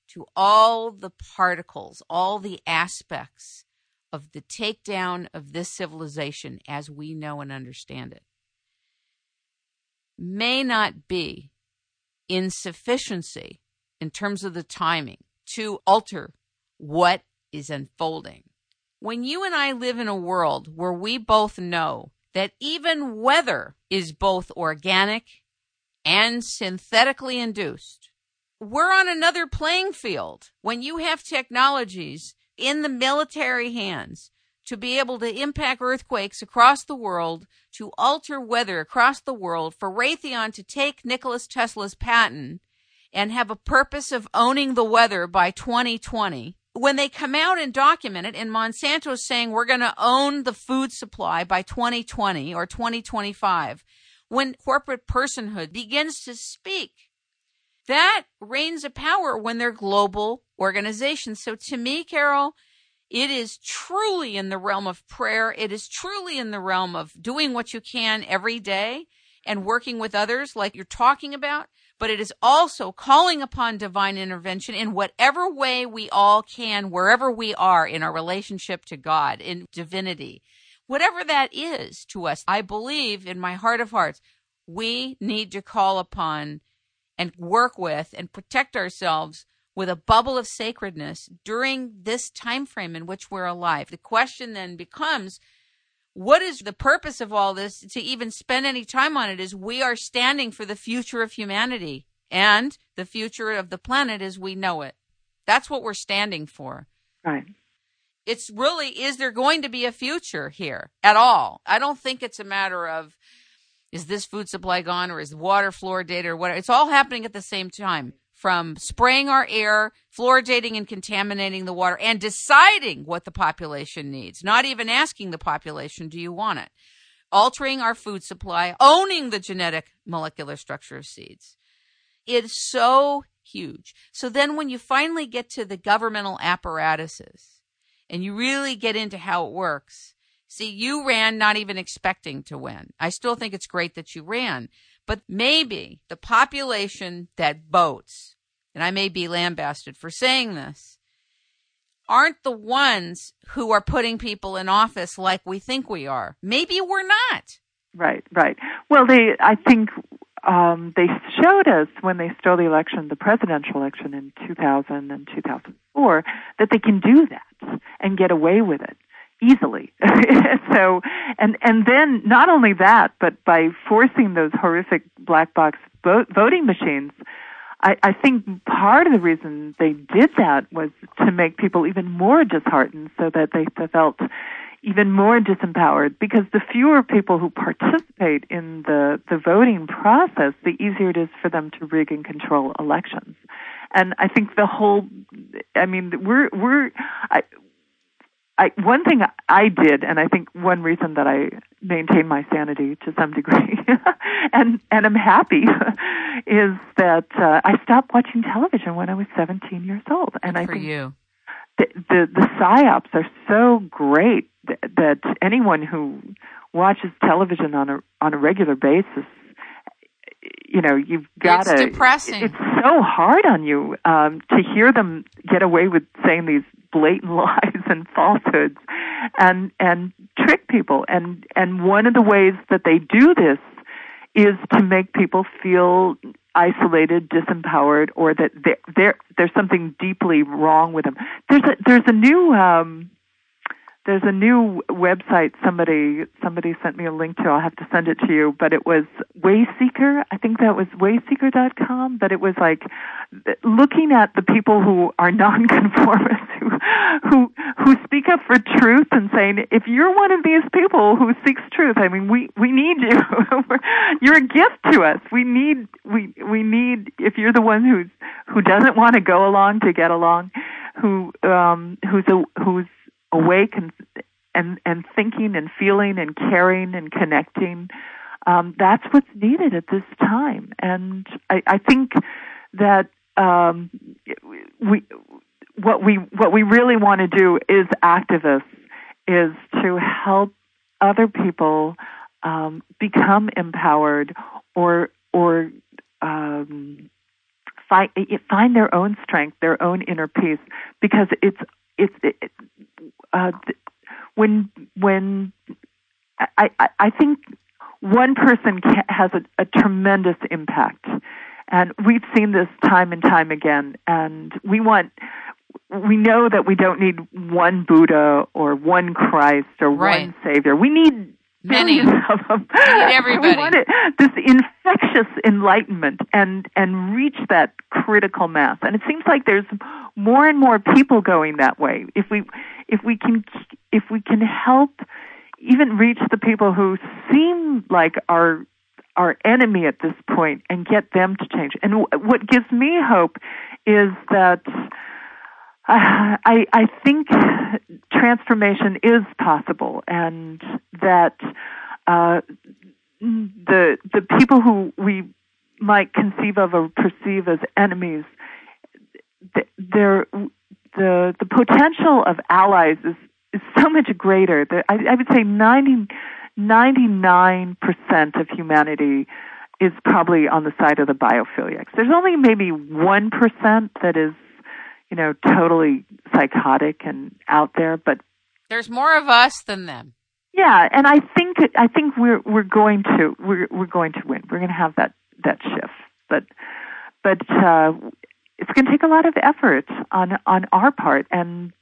to all the particles, all the aspects of the takedown of this civilization as we know and understand it, may not be insufficiency in terms of the timing to alter what is unfolding. When you and I live in a world where we both know that even weather is both organic and synthetically induced, we're on another playing field when you have technologies in the military hands to be able to impact earthquakes across the world, to alter weather across the world, for Raytheon to take Nikola Tesla's patent and have a purpose of owning the weather by 2020. When they come out and document it, and Monsanto is saying we're going to own the food supply by 2020 or 2025, when corporate personhood begins to speak that reigns of power when they're global organizations. So to me, Carol, It is truly in the realm of prayer. It is truly in the realm of doing what you can every day and working with others like you're talking about. But it is also calling upon divine intervention in whatever way we all can, wherever we are in our relationship to God, in divinity. Whatever that is to us, I believe in my heart of hearts, we need to call upon and work with and protect ourselves with a bubble of sacredness during this time frame in which we're alive. The question then becomes what is the purpose of all this to even spend any time on it is we are standing for the future of humanity and the future of the planet as we know it. That's what we're standing for. Right. It's really, is there going to be a future here at all? I don't think it's a matter of, is this food supply gone or is water fluoridated or whatever? It's all happening at the same time from spraying our air, fluoridating and contaminating the water, and deciding what the population needs, not even asking the population, do you want it? Altering our food supply, owning the genetic molecular structure of seeds. It's so huge. So then when you finally get to the governmental apparatuses and you really get into how it works, see, you ran not even expecting to win. I still think it's great that you ran, but maybe the population that votes, and I may be lambasted for saying this, aren't the ones who are putting people in office like we think we are. Maybe we're not. Right, right. Well, they, I think um, they showed us when they stole the election, the presidential election in 2000 and 2004, that they can do that and get away with it easily. so, and and then not only that, but by forcing those horrific black box vote, voting machines, I, I think part of the reason they did that was to make people even more disheartened, so that they felt even more disempowered because the fewer people who participate in the, the voting process, the easier it is for them to rig and control elections. And I think the whole, I mean, we're, we're, I, I, one thing I did, and I think one reason that I maintain my sanity to some degree, and and I'm happy, is that uh, I stopped watching television when I was 17 years old, and Good I for think you. The, the the psyops are so great that, that anyone who watches television on a on a regular basis you know you've got to. It's depressing. It's so hard on you um, to hear them get away with saying these blatant lies and falsehoods, and and trick people. And and one of the ways that they do this is to make people feel isolated, disempowered, or that there there's something deeply wrong with them. There's a there's a new um, there's a new website somebody somebody sent me a link to. I'll have to send it to you, but it was Wayseeker. I think that was wayseeker.com, but it was like looking at the people who are nonconformists who who who speak up for truth and saying if you're one of these people who seeks truth, I mean we we need you. you're a gift to us. We need we we need if you're the one who's who doesn't want to go along to get along, who um who's a who's awake and and and thinking and feeling and caring and connecting. Um, that's what's needed at this time, and I, I think that um, we what we what we really want to do is activists is to help other people um, become empowered or or um, find find their own strength, their own inner peace, because it's it's it, uh, when when I, I, I think one person can, has a, a tremendous impact, and we've seen this time and time again. And we want we know that we don't need one Buddha or one Christ or right. one Savior. We need many of them. Everybody. we this infectious enlightenment and and reach that critical mass. And it seems like there's more and more people going that way. If we if we can if we can help even reach the people who seem like our our enemy at this point and get them to change. And what gives me hope is that uh, I, I think transformation is possible, and that uh, the the people who we might conceive of or perceive as enemies, they're the the potential of allies is is so much greater. The, I, I would say 90, 99% of humanity is probably on the side of the biophiliacs. There's only maybe 1% that is, you know, totally psychotic and out there, but there's more of us than them. Yeah, and I think I think we're we're going to we're we're going to win. We're going to have that that shift. But but uh it's going to take a lot of effort on on our part and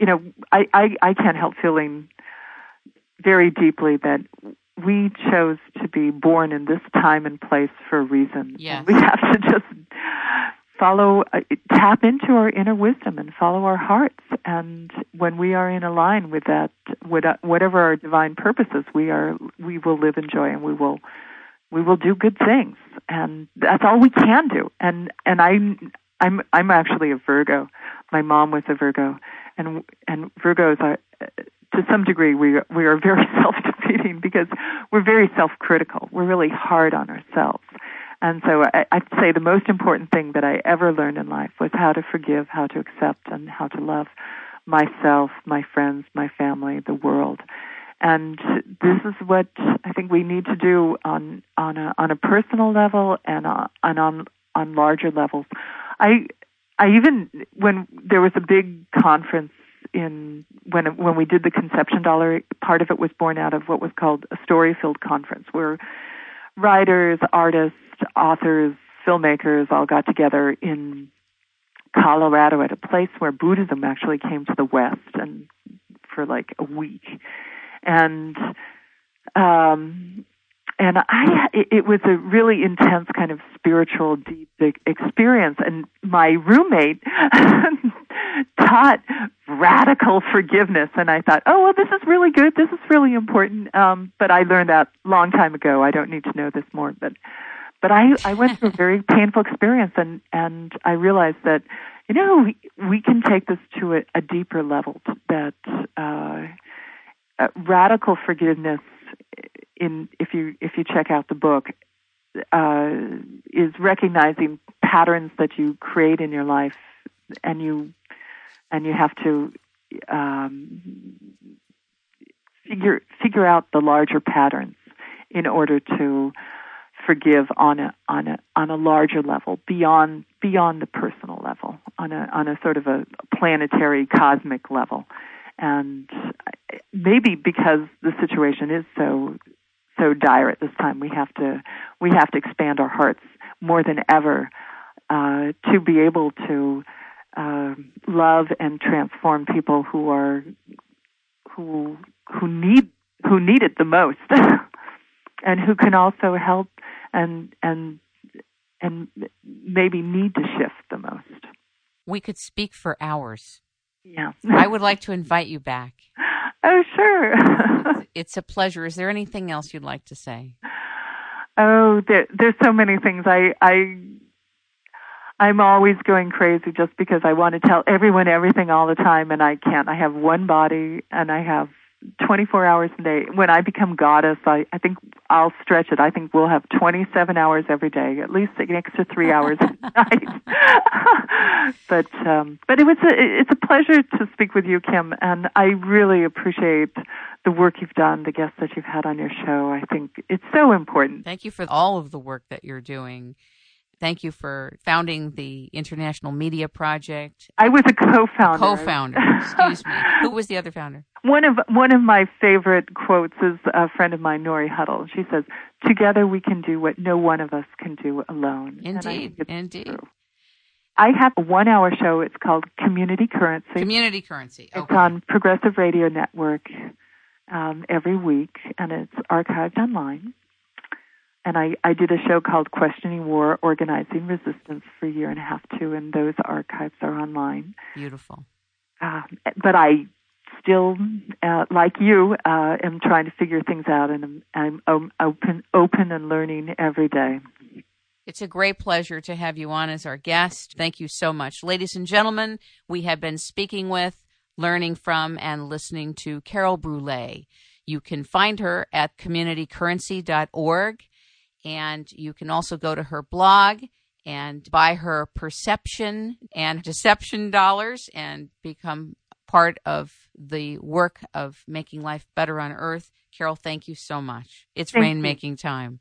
you know, I I I can't help feeling very deeply that we chose to be born in this time and place for a reason. Yes. We have to just follow, uh, tap into our inner wisdom and follow our hearts. And when we are in a line with that, with, uh, whatever our divine purposes, we are, we will live in joy and we will, we will do good things. And that's all we can do. And, and I, I'm, I'm actually a Virgo. My mom was a Virgo. And, and Virgos are, to some degree, we we are very self-defeating because we're very self-critical. We're really hard on ourselves, and so I, I'd say the most important thing that I ever learned in life was how to forgive, how to accept, and how to love myself, my friends, my family, the world. And this is what I think we need to do on on a on a personal level and on, and on on larger levels. I I even when there was a big conference in when when we did the conception dollar part of it was born out of what was called a StoryField conference where writers artists authors filmmakers all got together in colorado at a place where buddhism actually came to the west and for like a week. And um and I, it was a really intense kind of spiritual, deep experience. And my roommate taught radical forgiveness, and I thought, oh well, this is really good. This is really important. Um, but I learned that long time ago. I don't need to know this more. But but I I went through a very painful experience, and and I realized that you know we we can take this to a, a deeper level. That uh, uh, radical forgiveness in if you if you check out the book uh, is recognizing patterns that you create in your life, and you and you have to um, figure figure out the larger patterns in order to forgive on a on a on a larger level beyond beyond the personal level on a on a sort of a planetary cosmic level. And maybe because the situation is so so dire at this time. We have to we have to expand our hearts more than ever uh, to be able to uh, love and transform people who are who who need who need it the most, and who can also help and and and maybe need to shift the most. We could speak for hours. Yeah. I would like to invite you back. Oh, sure. it's a pleasure. Is there anything else you'd like to say? Oh, there, there's so many things. I, I, I'm always going crazy just because I want to tell everyone everything all the time, and I can't. I have one body, and I have 24 hours a day. When I become goddess, I, I think I'll stretch it. I think we'll have 27 hours every day, at least an extra three hours a night. but um, but it was a, it's a pleasure to speak with you, Kim, and I really appreciate the work you've done, the guests that you've had on your show. I think it's so important. Thank you for all of the work that you're doing. Thank you for founding the International Media Project. I was a co-founder. Co-founder, excuse me. Who was the other founder? One of one of my favorite quotes is a friend of mine, Nori Huddle. She says, "Together we can do what no one of us can do alone." Indeed, indeed. True. I have a one-hour show. It's called Community Currency. Community Currency. Okay. It's on Progressive Radio Network um, every week, and it's archived online and I, I did a show called Questioning War, Organizing Resistance for a year and a half too, and those archives are online. Beautiful. Uh, but I still, uh, like you, uh, am trying to figure things out, and I'm, I'm open, open and learning every day. It's a great pleasure to have you on as our guest. Thank you so much. Ladies and gentlemen, we have been speaking with, learning from, and listening to Carol Brouillet. You can find her at communitycurrency.org and you can also go to her blog and buy her perception and deception dollars and become part of the work of making life better on earth. Carol, thank you so much. It's Thank rain you. time.